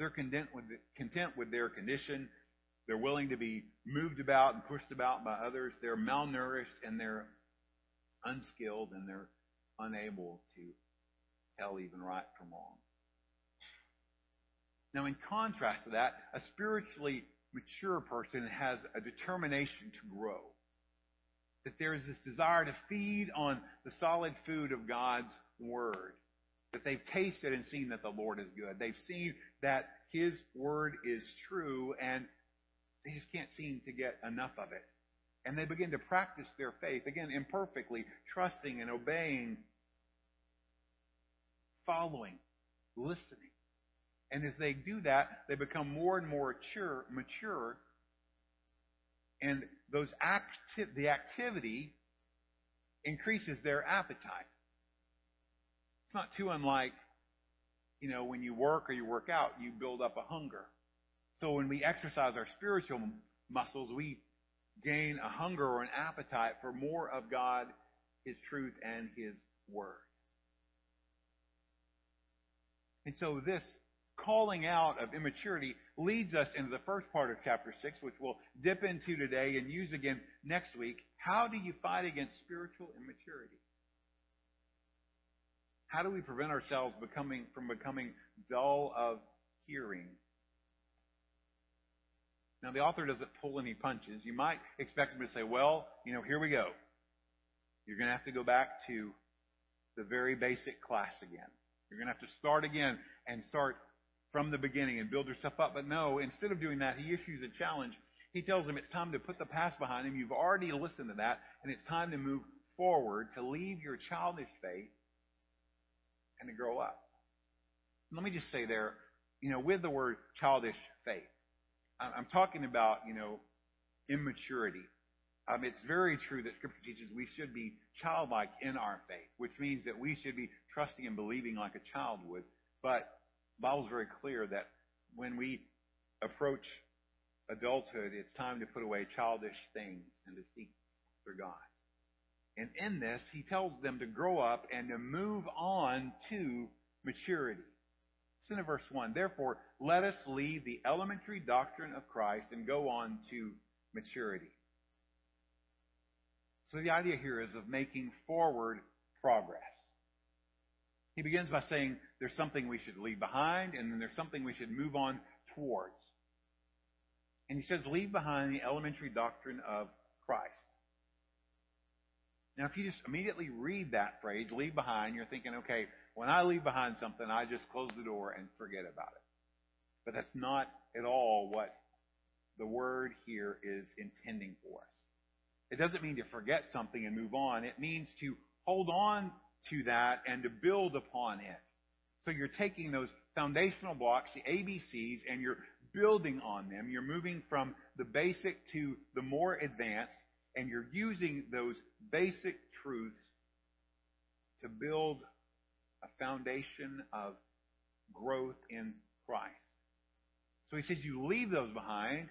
They're content with, content with their condition. They're willing to be moved about and pushed about by others. They're malnourished and they're unskilled and they're unable to tell even right from wrong. Now, in contrast to that, a spiritually mature person has a determination to grow. That there is this desire to feed on the solid food of God's Word. That they've tasted and seen that the Lord is good. They've seen that His Word is true and they just can't seem to get enough of it. And they begin to practice their faith, again, imperfectly, trusting and obeying, following, listening. And as they do that, they become more and more mature, mature and those acti- the activity increases their appetite. It's not too unlike, you know, when you work or you work out, you build up a hunger. So when we exercise our spiritual muscles, we gain a hunger or an appetite for more of God, His truth, and His Word. And so this calling out of immaturity leads us into the first part of chapter 6, which we'll dip into today and use again next week. How do you fight against spiritual immaturity? How do we prevent ourselves becoming, from becoming dull of hearing? Now, the author doesn't pull any punches. You might expect him to say, well, you know, here we go. You're going to have to go back to the very basic class again. You're going to have to start again and start from the beginning and build yourself up. But no, instead of doing that, he issues a challenge. He tells them it's time to put the past behind him. You've already listened to that, and it's time to move forward, to leave your childish faith and to grow up. Let me just say there, you know, with the word childish faith, I'm talking about, you know, immaturity. Um, it's very true that Scripture teaches we should be childlike in our faith, which means that we should be trusting and believing like a child would. But the Bible's very clear that when we approach adulthood, it's time to put away childish things and to seek for God. And in this, he tells them to grow up and to move on to maturity. Listen to verse 1. Therefore, let us leave the elementary doctrine of Christ and go on to maturity. So the idea here is of making forward progress. He begins by saying there's something we should leave behind, and then there's something we should move on towards. And he says, leave behind the elementary doctrine of Christ. Now, if you just immediately read that phrase, leave behind, you're thinking, okay, when I leave behind something, I just close the door and forget about it. But that's not at all what the word here is intending for us. It doesn't mean to forget something and move on. It means to hold on to that and to build upon it. So you're taking those foundational blocks, the ABCs, and you're building on them. You're moving from the basic to the more advanced, and you're using those basic truths to build a foundation of growth in Christ. So he says you leave those behind,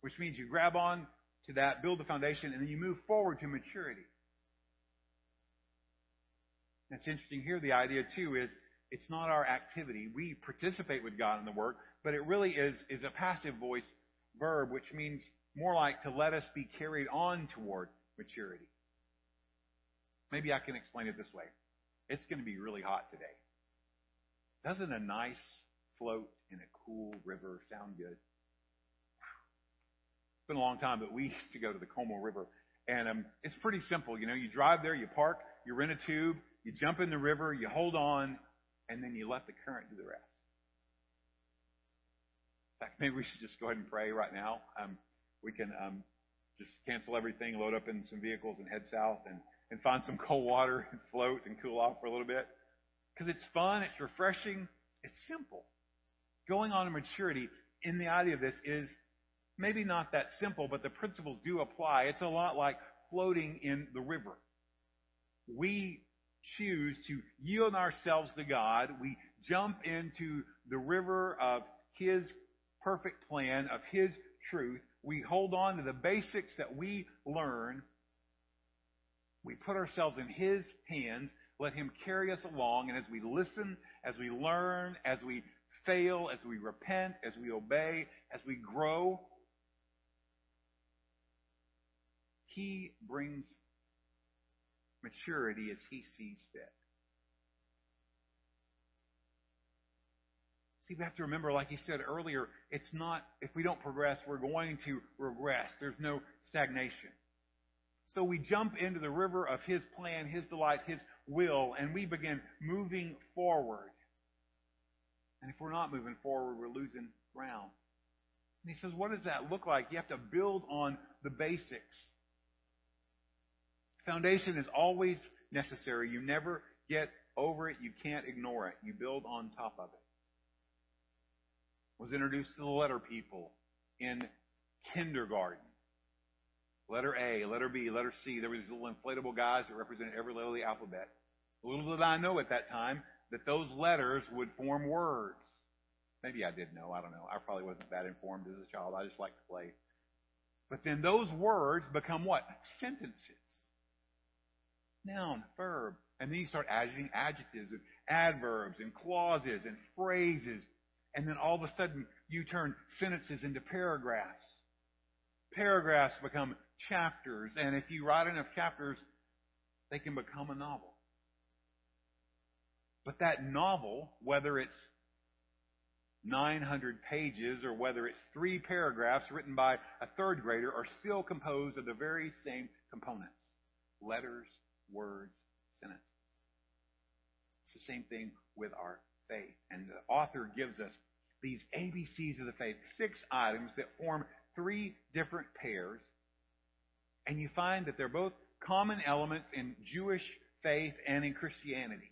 which means you grab on to that, build the foundation, and then you move forward to maturity. It's interesting here. The idea too is it's not our activity. We participate with God in the work, but it really is is a passive voice verb, which means more like to let us be carried on toward maturity. Maybe I can explain it this way. It's going to be really hot today. Doesn't a nice float in a cool river sound good? It's been a long time, but we used to go to the Comal River, and um, it's pretty simple. You know, you drive there, you park, you rent a tube, you jump in the river, you hold on, and then you let the current do the rest. In fact, maybe we should just go ahead and pray right now. Um, we can um, just cancel everything, load up in some vehicles, and head south and, and find some cold water and float and cool off for a little bit. Because it's fun, it's refreshing, it's simple. Going on to maturity in the idea of this is maybe not that simple, but the principles do apply. It's a lot like floating in the river. We choose to yield ourselves to God. We jump into the river of His perfect plan, of His truth. We hold on to the basics that we learn. We put ourselves in His hands. Let Him carry us along. And as we listen, as we learn, as we fail, as we repent, as we obey, as we grow, He brings maturity as He sees fit. See, we have to remember, like he said earlier, it's not, if we don't progress, we're going to regress. There's no stagnation. So we jump into the river of His plan, His delight, His will, and we begin moving forward. And if we're not moving forward, we're losing ground. And he says, what does that look like? You have to build on the basics. Foundation is always necessary. You never get over it. You can't ignore it. You build on top of it. Was introduced to the letter people in kindergarten. Letter A, letter B, letter C. There were these little inflatable guys that represented every letter of the alphabet. Little did I know at that time that those letters would form words. Maybe I did know. I don't know. I probably wasn't that informed as a child. I just liked to play. But then those words become what? Sentences. Noun, verb. And then you start adding adjectives and adverbs and clauses and phrases. And then all of a sudden you turn sentences into paragraphs. Paragraphs become chapters. And if you write enough chapters, they can become a novel. But that novel, whether it's 900 pages or whether it's three paragraphs written by a third grader, are still composed of the very same components letters, words, sentences. It's the same thing with our faith. And the author gives us these ABCs of the faith, six items that form three different pairs. And you find that they're both common elements in Jewish faith and in Christianity.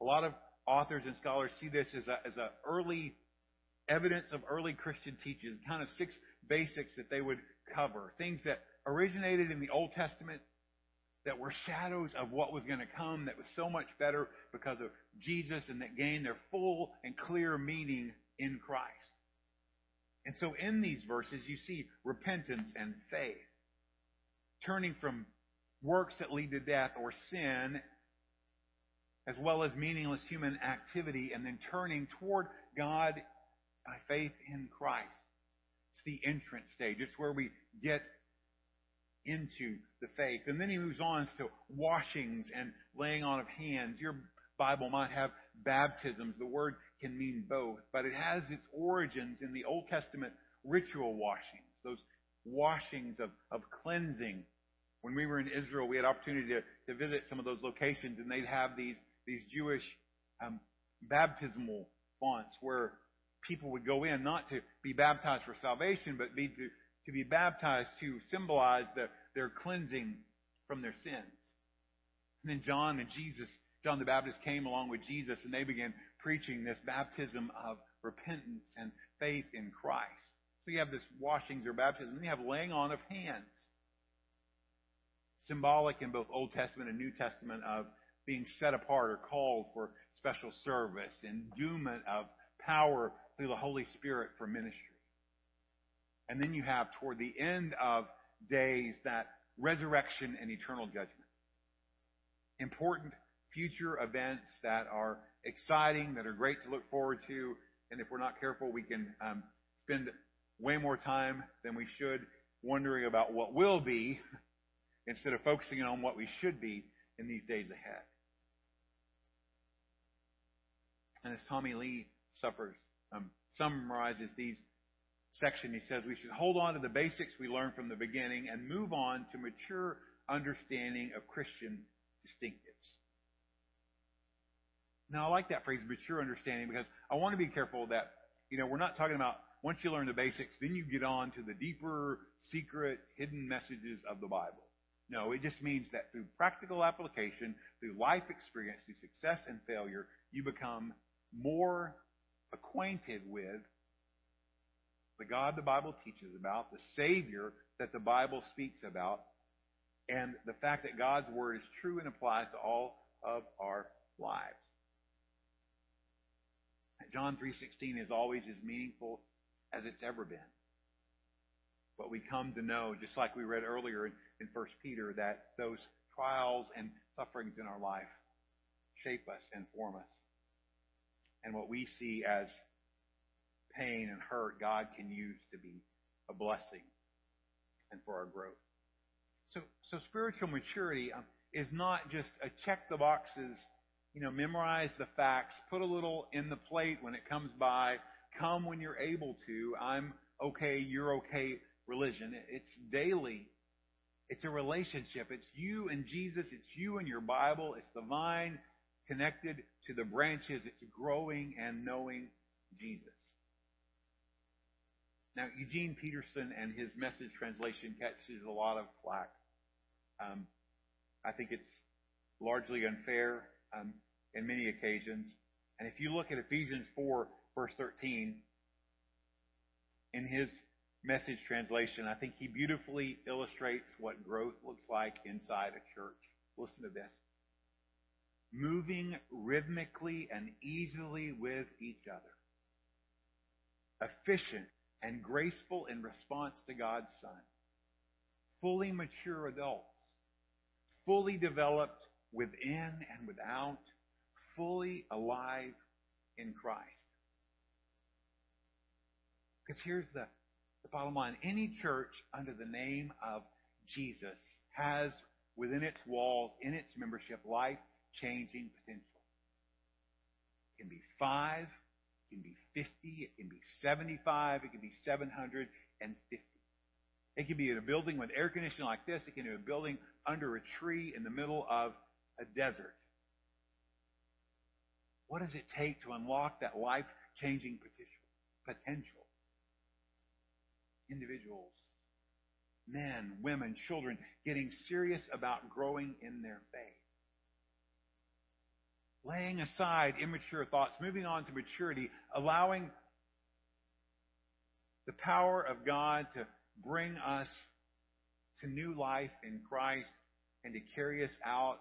A lot of authors and scholars see this as a, as a early evidence of early Christian teaching, kind of six basics that they would cover. Things that originated in the Old Testament that were shadows of what was going to come that was so much better because of Jesus and that gain their full and clear meaning in Christ. And so in these verses, you see repentance and faith. Turning from works that lead to death or sin as well as meaningless human activity, and then turning toward God by faith in Christ. It's the entrance stage. It's where we get into the faith. And then he moves on to washings and laying on of hands. Your Bible might have baptisms. The word can mean both, but it has its origins in the Old Testament ritual washings, those washings of, of cleansing. When we were in Israel, we had opportunity to, to visit some of those locations, and they'd have these, these Jewish um, baptismal fonts where people would go in not to be baptized for salvation, but be to, to be baptized to symbolize the, their cleansing from their sins. And then John and Jesus, John the Baptist came along with Jesus and they began preaching this baptism of repentance and faith in Christ. So you have this washings or baptism, and you have laying on of hands. Symbolic in both Old Testament and New Testament of being set apart or called for special service, endowment of power through the Holy Spirit for ministry. And then you have toward the end of days that resurrection and eternal judgment. Important future events that are exciting, that are great to look forward to, and if we're not careful, we can um, spend way more time than we should wondering about what will be instead of focusing on what we should be in these days ahead. And as Tommy Lee um, summarizes these section, he says we should hold on to the basics we learned from the beginning and move on to mature understanding of Christian distinctives. Now, I like that phrase, mature understanding, because I want to be careful that, you know, we're not talking about once you learn the basics, then you get on to the deeper, secret, hidden messages of the Bible. No, it just means that through practical application, through life experience, through success and failure, you become more acquainted with the God the Bible teaches about, the Savior that the Bible speaks about, and the fact that God's Word is true and applies to all of our lives. John 3.16 is always as meaningful as it's ever been. But we come to know, just like we read earlier in, in 1 Peter, that those trials and sufferings in our life shape us and form us. And what we see as pain and hurt, God can use to be a blessing and for our growth. So, so spiritual maturity um, is not just a check the boxes, you know, memorize the facts, put a little in the plate when it comes by, come when you're able to, I'm okay, you're okay religion. It's daily. It's a relationship. It's you and Jesus. It's you and your Bible. It's the vine connected to the branches. It's growing and knowing Jesus. Now, Eugene Peterson and his message translation catches a lot of flack. Um, I think it's largely unfair um, in many occasions. And if you look at Ephesians 4, verse 13, in his message translation, I think he beautifully illustrates what growth looks like inside a church. Listen to this. Moving rhythmically and easily with each other. Efficient and graceful in response to God's Son. Fully mature adults. Fully developed within and without. Fully alive in Christ. Because here's the, the bottom line. Any church under the name of Jesus has within its walls, in its membership, life changing potential. It can be five, it can be 50, it can be 75, it can be 750. It can be in a building with air conditioning like this. It can be a building under a tree in the middle of a desert. What does it take to unlock that life changing potential? Individuals, men, women, children, getting serious about growing in their faith laying aside immature thoughts, moving on to maturity, allowing the power of God to bring us to new life in Christ and to carry us out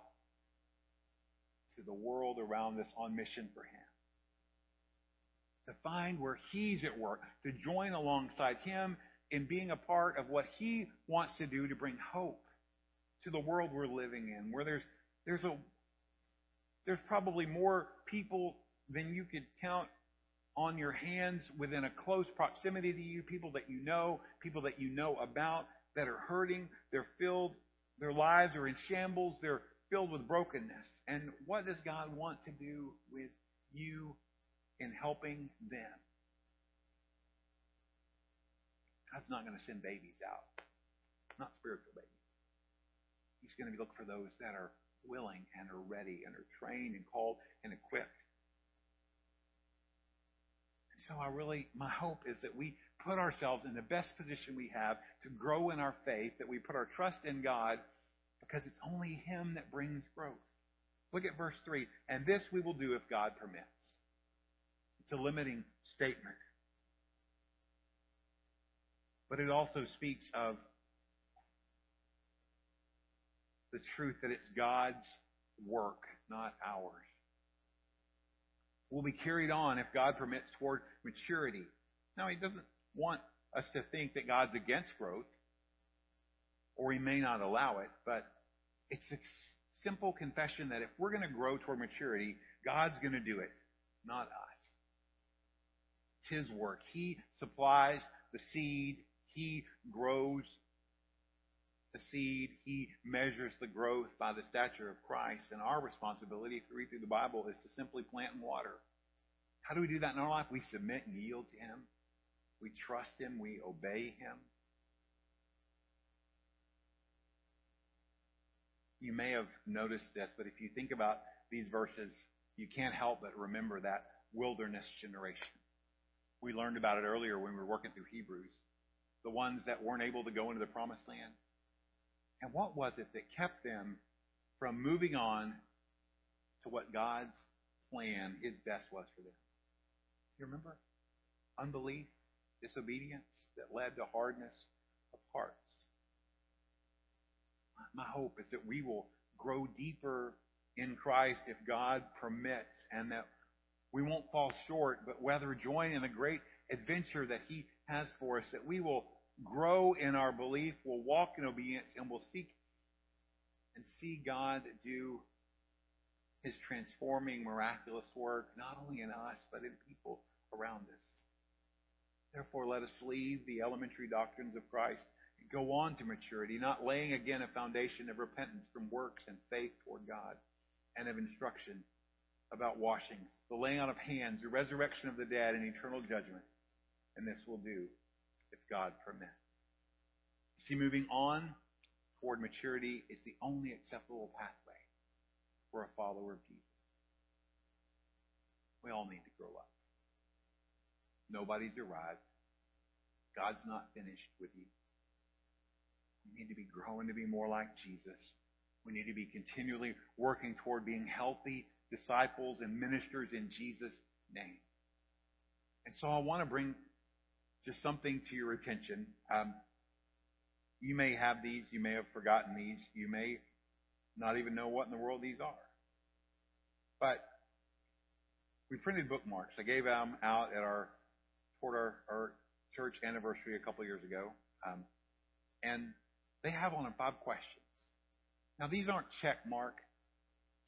to the world around us on mission for Him. To find where He's at work, to join alongside Him in being a part of what He wants to do to bring hope to the world we're living in, where there's, there's a there's probably more people than you could count on your hands within a close proximity to you, people that you know, people that you know about that are hurting. They're filled, their lives are in shambles. They're filled with brokenness. And what does God want to do with you in helping them? God's not going to send babies out, not spiritual babies. He's going to look for those that are willing and are ready and are trained and called and equipped. And so I really, my hope is that we put ourselves in the best position we have to grow in our faith, that we put our trust in God because it's only Him that brings growth. Look at verse 3. And this we will do if God permits. It's a limiting statement. But it also speaks of the truth that it's God's work, not ours. We'll be carried on if God permits toward maturity. Now, He doesn't want us to think that God's against growth, or He may not allow it, but it's simple confession that if we're going to grow toward maturity, God's going to do it, not us. It's His work. He supplies the seed. He grows the seed. He measures the growth by the stature of Christ. And our responsibility, if you read through the Bible, is to simply plant and water. How do we do that in our life? We submit and yield to Him. We trust Him. We obey Him. You may have noticed this, but if you think about these verses, you can't help but remember that wilderness generation. We learned about it earlier when we were working through Hebrews. The ones that weren't able to go into the promised land. And what was it that kept them from moving on to what God's plan, His best was for them? You remember? Unbelief, disobedience that led to hardness of hearts. My hope is that we will grow deeper in Christ if God permits and that we won't fall short, but rather join in the great adventure that He has for us, that we will grow in our belief, we'll walk in obedience, and we'll seek and see God do His transforming, miraculous work, not only in us, but in people around us. Therefore, let us leave the elementary doctrines of Christ go on to maturity, not laying again a foundation of repentance from works and faith toward God, and of instruction about washings, the laying on of hands, the resurrection of the dead, and eternal judgment. And this will do if God permits. See, moving on toward maturity is the only acceptable pathway for a follower of Jesus. We all need to grow up. Nobody's arrived. God's not finished with you. We need to be growing to be more like Jesus. We need to be continually working toward being healthy disciples and ministers in Jesus' name. And so I want to bring just something to your attention. Um, you may have these, you may have forgotten these, you may not even know what in the world these are. But we printed bookmarks. I gave them out at our toward our, our church anniversary a couple years ago, um, and they have on them five questions. Now these aren't check mark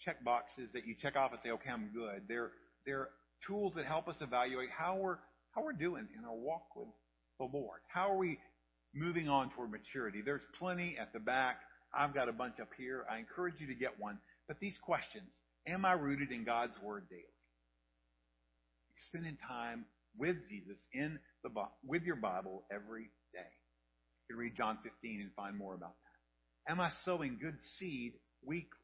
check boxes that you check off and say, okay, I'm good. They're they're tools that help us evaluate how we're how we're doing in our walk with the Lord. How are we moving on toward maturity? There's plenty at the back. I've got a bunch up here. I encourage you to get one. But these questions, am I rooted in God's Word daily? Spending time with Jesus in the with your Bible every day. Read John 15 and find more about that. Am I sowing good seed weekly?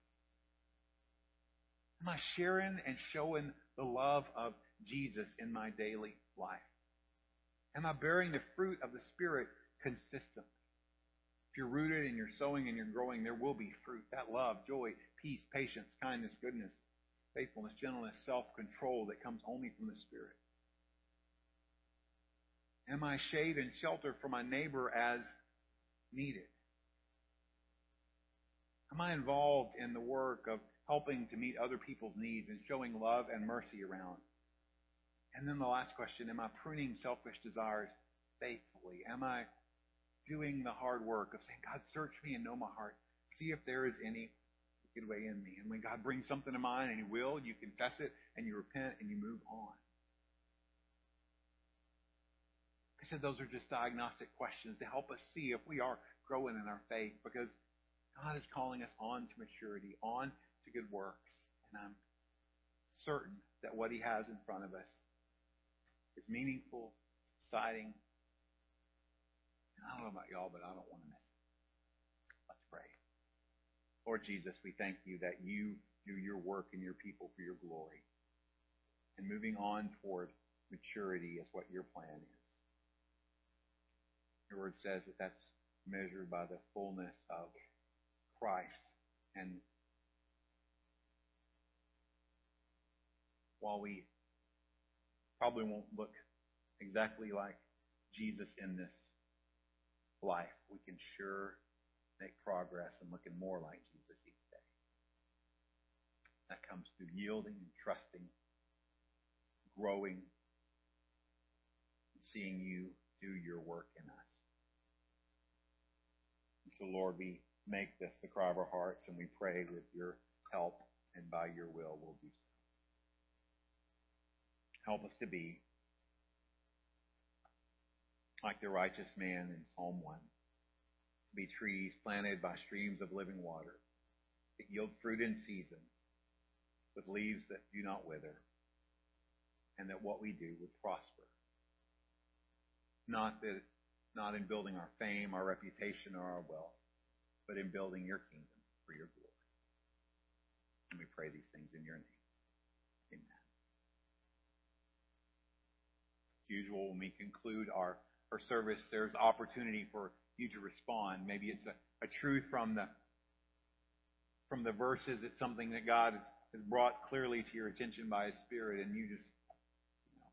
Am I sharing and showing the love of Jesus in my daily life? Am I bearing the fruit of the Spirit consistently? If you're rooted and you're sowing and you're growing, there will be fruit. That love, joy, peace, patience, kindness, goodness, faithfulness, gentleness, self-control that comes only from the Spirit. Am I shade and shelter for my neighbor as needed? Am I involved in the work of helping to meet other people's needs and showing love and mercy around? And then the last question, am I pruning selfish desires faithfully? Am I doing the hard work of saying, God, search me and know my heart. See if there is any wicked way in me. And when God brings something to mind, and He will, you confess it and you repent and you move on. I said those are just diagnostic questions to help us see if we are growing in our faith because God is calling us on to maturity, on to good works. And I'm certain that what He has in front of us is meaningful, exciting. And I don't know about y'all, but I don't want to miss it. Let's pray. Lord Jesus, we thank you that you do your work in your people for your glory. And moving on toward maturity is what your plan is. Your word says that that's measured by the fullness of Christ. And while we probably won't look exactly like Jesus in this life, we can sure make progress and looking more like Jesus each day. That comes through yielding and trusting, growing, and seeing you do your work in us. So, Lord, we make this the cry of our hearts, and we pray with your help and by your will we'll do so. Help us to be like the righteous man in Psalm 1, to be trees planted by streams of living water that yield fruit in season with leaves that do not wither, and that what we do would prosper. Not that, not in building our fame, our reputation, or our wealth, but in building your kingdom for your glory. And we pray these things in your name. Amen. As usual, when we conclude our, our service, there's opportunity for you to respond. Maybe it's a, a truth from the from the verses. It's something that God has, brought clearly to your attention by His Spirit, and you just you know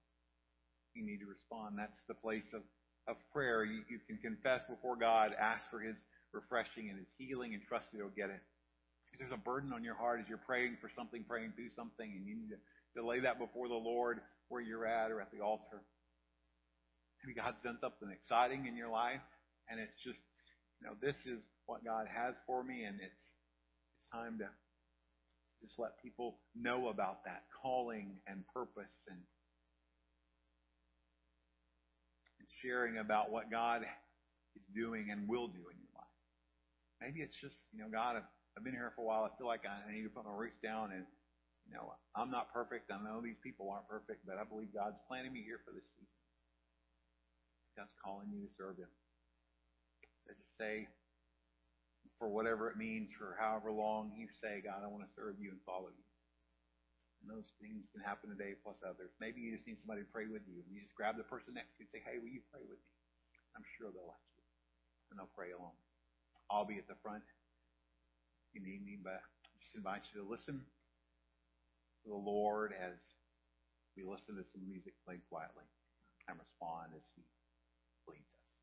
you need to respond. That's the place of of prayer. You, you can confess before God, ask for His refreshing and His healing, and trust that He'll get it. If there's a burden on your heart as you're praying for something, praying through something, and you need to, to lay that before the Lord where you're at or at the altar. Maybe God's done something exciting in your life, and it's just, you know, this is what God has for me, and it's it's time to just let people know about that calling and purpose and, sharing about what God is doing and will do in your life. Maybe it's just, you know, God, I've, been here for a while. I feel like I need to put my roots down and, you know, I'm not perfect. I know these people aren't perfect, but I believe God's planning me here for this season. God's calling you to serve Him. To say, for whatever it means, for however long you say, God, I want to serve you and follow you. Those things can happen today plus others. Maybe you just need somebody to pray with you. And you just grab the person next to you and say, hey, will you pray with me? I'm sure they'll let you. And they'll pray along. I'll be at the front. If you need me, but I just invite you to listen to the Lord as we listen to some music played quietly and respond as He leads us.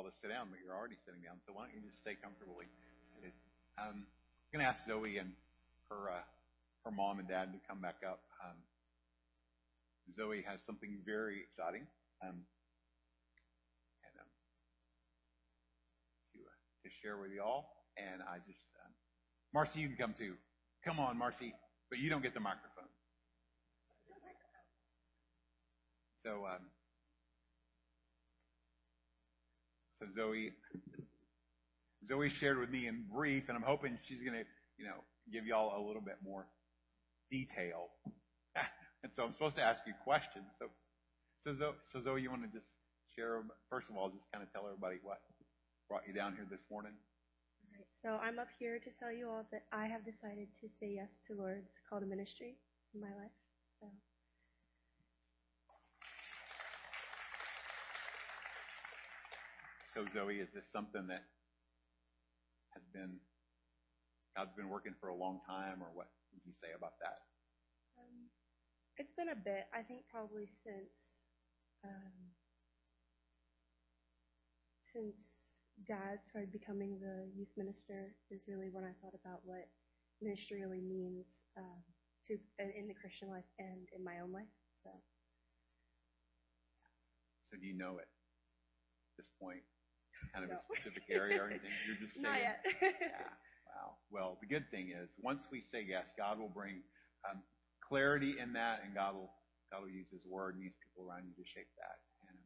All to sit down, but you're already sitting down. So why don't you just stay comfortably seated? Um, I'm going to ask Zoe and her uh, her mom and dad to come back up. Um, Zoe has something very exciting um, and um, to uh, to share with you all. And I just, um, Marcy, you can come too. Come on, Marcy, but you don't get the microphone. So, um, so Zoe, Zoe shared with me in brief, and I'm hoping she's going to, you know, give y'all a little bit more detail. and so I'm supposed to ask you questions. So, so Zoe, so you want to just share, first of all, just kind of tell everybody what brought you down here this morning? So I'm up here to tell you all that I have decided to say yes to Lord's call to ministry in my life. So Zoe, is this something that has been God's been working for a long time, or what would you say about that? um, it's been a bit. I think probably since um, since Dad started becoming the youth minister is really when I thought about what ministry really means um, to in the Christian life and in my own life. So So do you know it at this point? Kind of No. a specific area or anything? You're just saying. not yet. Yeah. Wow. Well, the good thing is, once we say yes, God will bring um, clarity in that, and God will God will use His Word and use people around you to shape that. And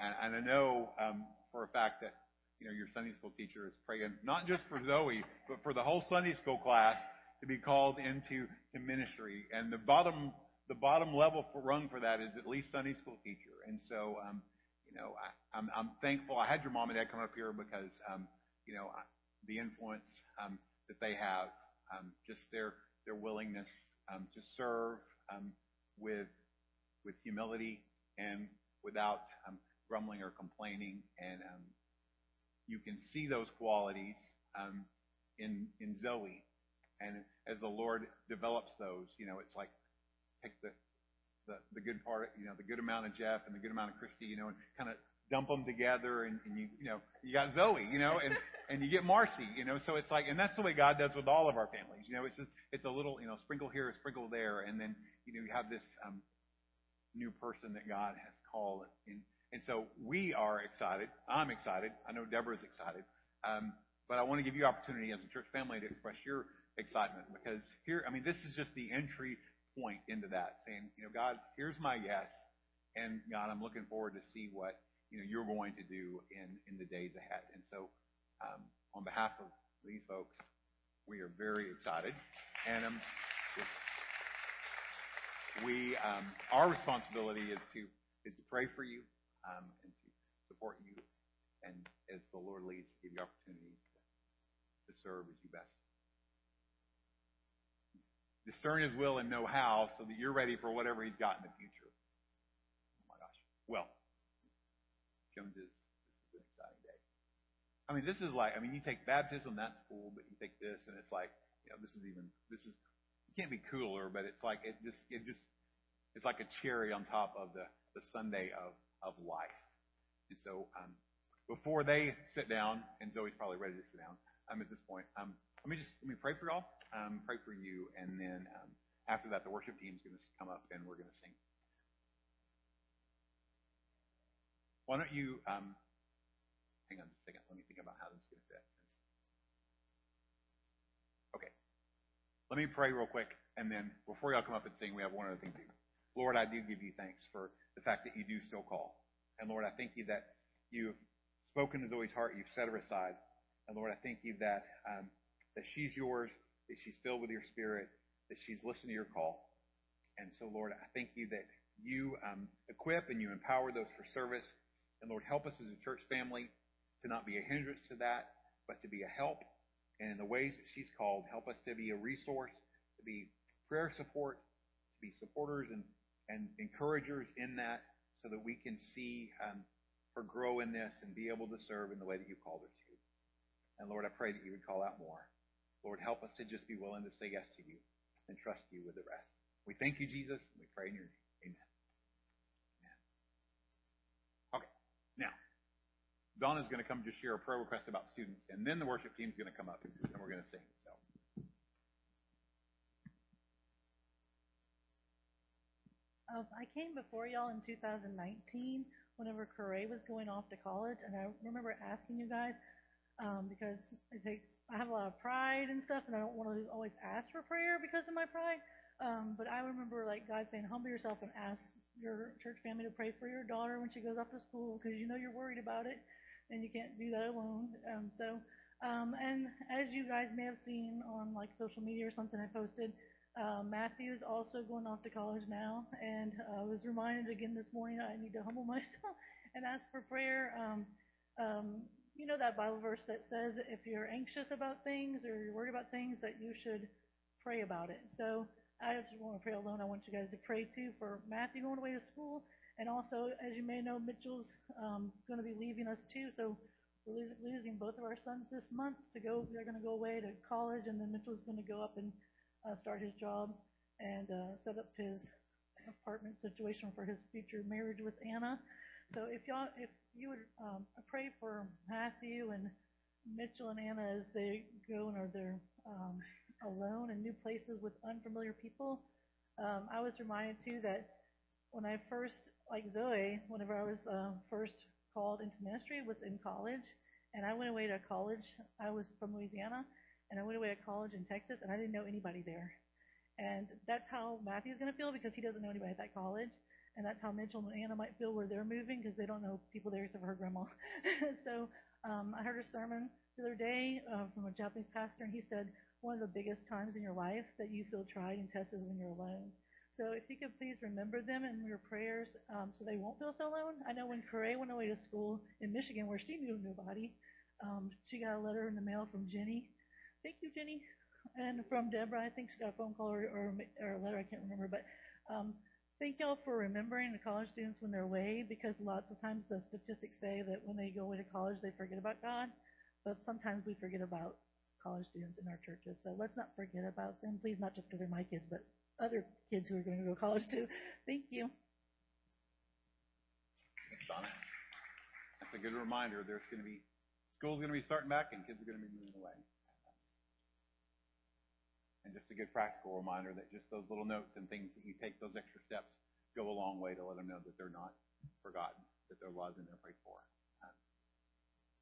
and, and I know um, for a fact that you know your Sunday school teacher is praying not just for Zoe, but for the whole Sunday school class to be called into to ministry. And the bottom the bottom level for rung for that is at least Sunday school teacher. And so, um, you know, I'm thankful. I had your mom and dad come up here because um, you know the influence um, that they have, um, just their their willingness to serve with with humility and without um, grumbling or complaining, and you can see those qualities in in Zoe, and as the Lord develops those, you know, it's like take the the, good part, you know, the good amount of Jeff and the good amount of Christy, you know, and kind of dump them together and, and you, you know, you got Zoe, you know, and, and you get Marcy, you know, so it's like, and that's the way God does with all of our families, you know, it's just, it's a little, you know, sprinkle here, sprinkle there, and then, you know, you have this, um, new person that God has called in. And so we are excited. I'm excited. I know Deborah's excited. Um, but I want to give you opportunity as a church family to express your excitement because here, I mean, this is just the entry point into that saying, you know, God, here's my yes. And God, I'm looking forward to see what, you know, you're going to do in, in the days ahead. And so, um, on behalf of these folks, we are very excited. And, um, we, um, our responsibility is to, is to pray for you, um, and to support you. And as the Lord leads, give you opportunities to, to serve as you best discern his will and know how so that you're ready for whatever he's got in the future. Oh my gosh. Well, Jones is this is an exciting day. I mean, this is like I mean, you take baptism, that's cool, but you take this and it's like, you know, this is even this is it can't be cooler, but it's like it just it just it's like a cherry on top of the, the Sunday of, of life. And so um before they sit down, and Zoe's probably ready to sit down, I'm at this point, um, let me just let me pray for y'all, um, pray for you, and then um, after that, the worship team is going to come up and we're going to sing. Why don't you um, hang on a second? Let me think about how this is going to fit. Okay, let me pray real quick, and then before y'all come up and sing, we have one other thing to do. Lord, I do give you thanks for the fact that you do still call, and Lord, I thank you that you've spoken to Zoe's heart, you've set her aside, and Lord, I thank you that um, that she's yours, that she's filled with your spirit, that she's listened to your call. And so, Lord, I thank you that you um, equip and you empower those for service. And Lord, help us as a church family to not be a hindrance to that, but to be a help. And in the ways that she's called, help us to be a resource, to be prayer support, to be supporters and, and encouragers in that so that we can see um, her grow in this and be able to serve in the way that you called her to. And Lord, I pray that you would call out more. Lord, help us to just be willing to say yes to you and trust you with the rest. We thank you, Jesus, we pray in your name. Amen. Amen. Okay. Now, Donna's going to come just share a prayer request about students, and then the worship team's going to come up and we're going to sing. So. Uh, I came before y'all in 2019 whenever Corey was going off to college, and I remember asking you guys um, because it takes I have a lot of pride and stuff, and I don't want to always ask for prayer because of my pride. Um, but I remember like God saying, humble yourself and ask your church family to pray for your daughter when she goes off to school because you know you're worried about it, and you can't do that alone. Um, so, um, and as you guys may have seen on like social media or something I posted, uh, Matthew is also going off to college now, and I was reminded again this morning I need to humble myself and ask for prayer. Um, um, you know that Bible verse that says if you're anxious about things or you're worried about things, that you should pray about it. So I just want to pray alone. I want you guys to pray too for Matthew going away to school, and also, as you may know, Mitchell's um, going to be leaving us too. So we're losing both of our sons this month to go. They're going to go away to college, and then Mitchell's going to go up and uh, start his job and uh, set up his apartment situation for his future marriage with Anna. So if y'all, if you would um, pray for Matthew and Mitchell and Anna as they go and are they're um, alone in new places with unfamiliar people. Um, I was reminded too that when I first, like Zoe, whenever I was uh, first called into ministry, was in college, and I went away to college. I was from Louisiana, and I went away to college in Texas, and I didn't know anybody there. And that's how Matthew's going to feel because he doesn't know anybody at that college. And that's how Mitchell and Anna might feel where they're moving because they don't know people there except for her grandma. so um, I heard a sermon the other day uh, from a Japanese pastor, and he said one of the biggest times in your life that you feel tried and tested is when you're alone. So if you could please remember them in your prayers um, so they won't feel so alone. I know when Corey went away to school in Michigan where she knew nobody, um, she got a letter in the mail from Jenny Thank you, Jenny. And from Deborah, I think she got a phone call or, or, or a letter, I can't remember. But um, thank y'all for remembering the college students when they're away because lots of times the statistics say that when they go away to college, they forget about God. But sometimes we forget about college students in our churches. So let's not forget about them. Please, not just because they're my kids, but other kids who are going to go to college too. Thank you. Thanks, Donna. That's a good reminder. There's going to be school's going to be starting back and kids are going to be moving away. And just a good practical reminder that just those little notes and things that you take those extra steps go a long way to let them know that they're not forgotten, that they're loved and they're prayed for. Um,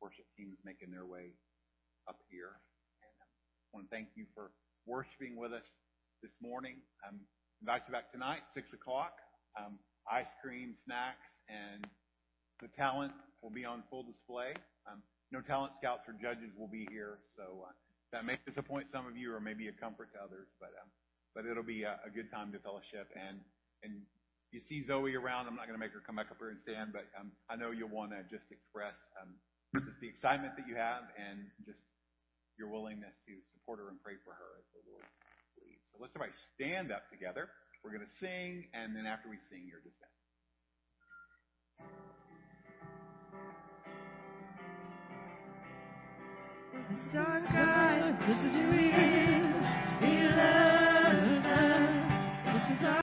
worship teams making their way up here. And um, I want to thank you for worshiping with us this morning. Um, invite you back tonight, 6 o'clock. Um, ice cream, snacks, and the talent will be on full display. Um, no talent scouts or judges will be here, so uh, that may disappoint some of you or maybe a comfort to others, but um, but it'll be a, good time to fellowship. And and you see Zoe around. I'm not going to make her come back up here and stand, but um, I know you'll want to just express um, just the excitement that you have and just your willingness to support her and pray for her as the Lord leads. So let's everybody stand up together. We're going to sing, and then after we sing, you're dismissed. Our God, this is real.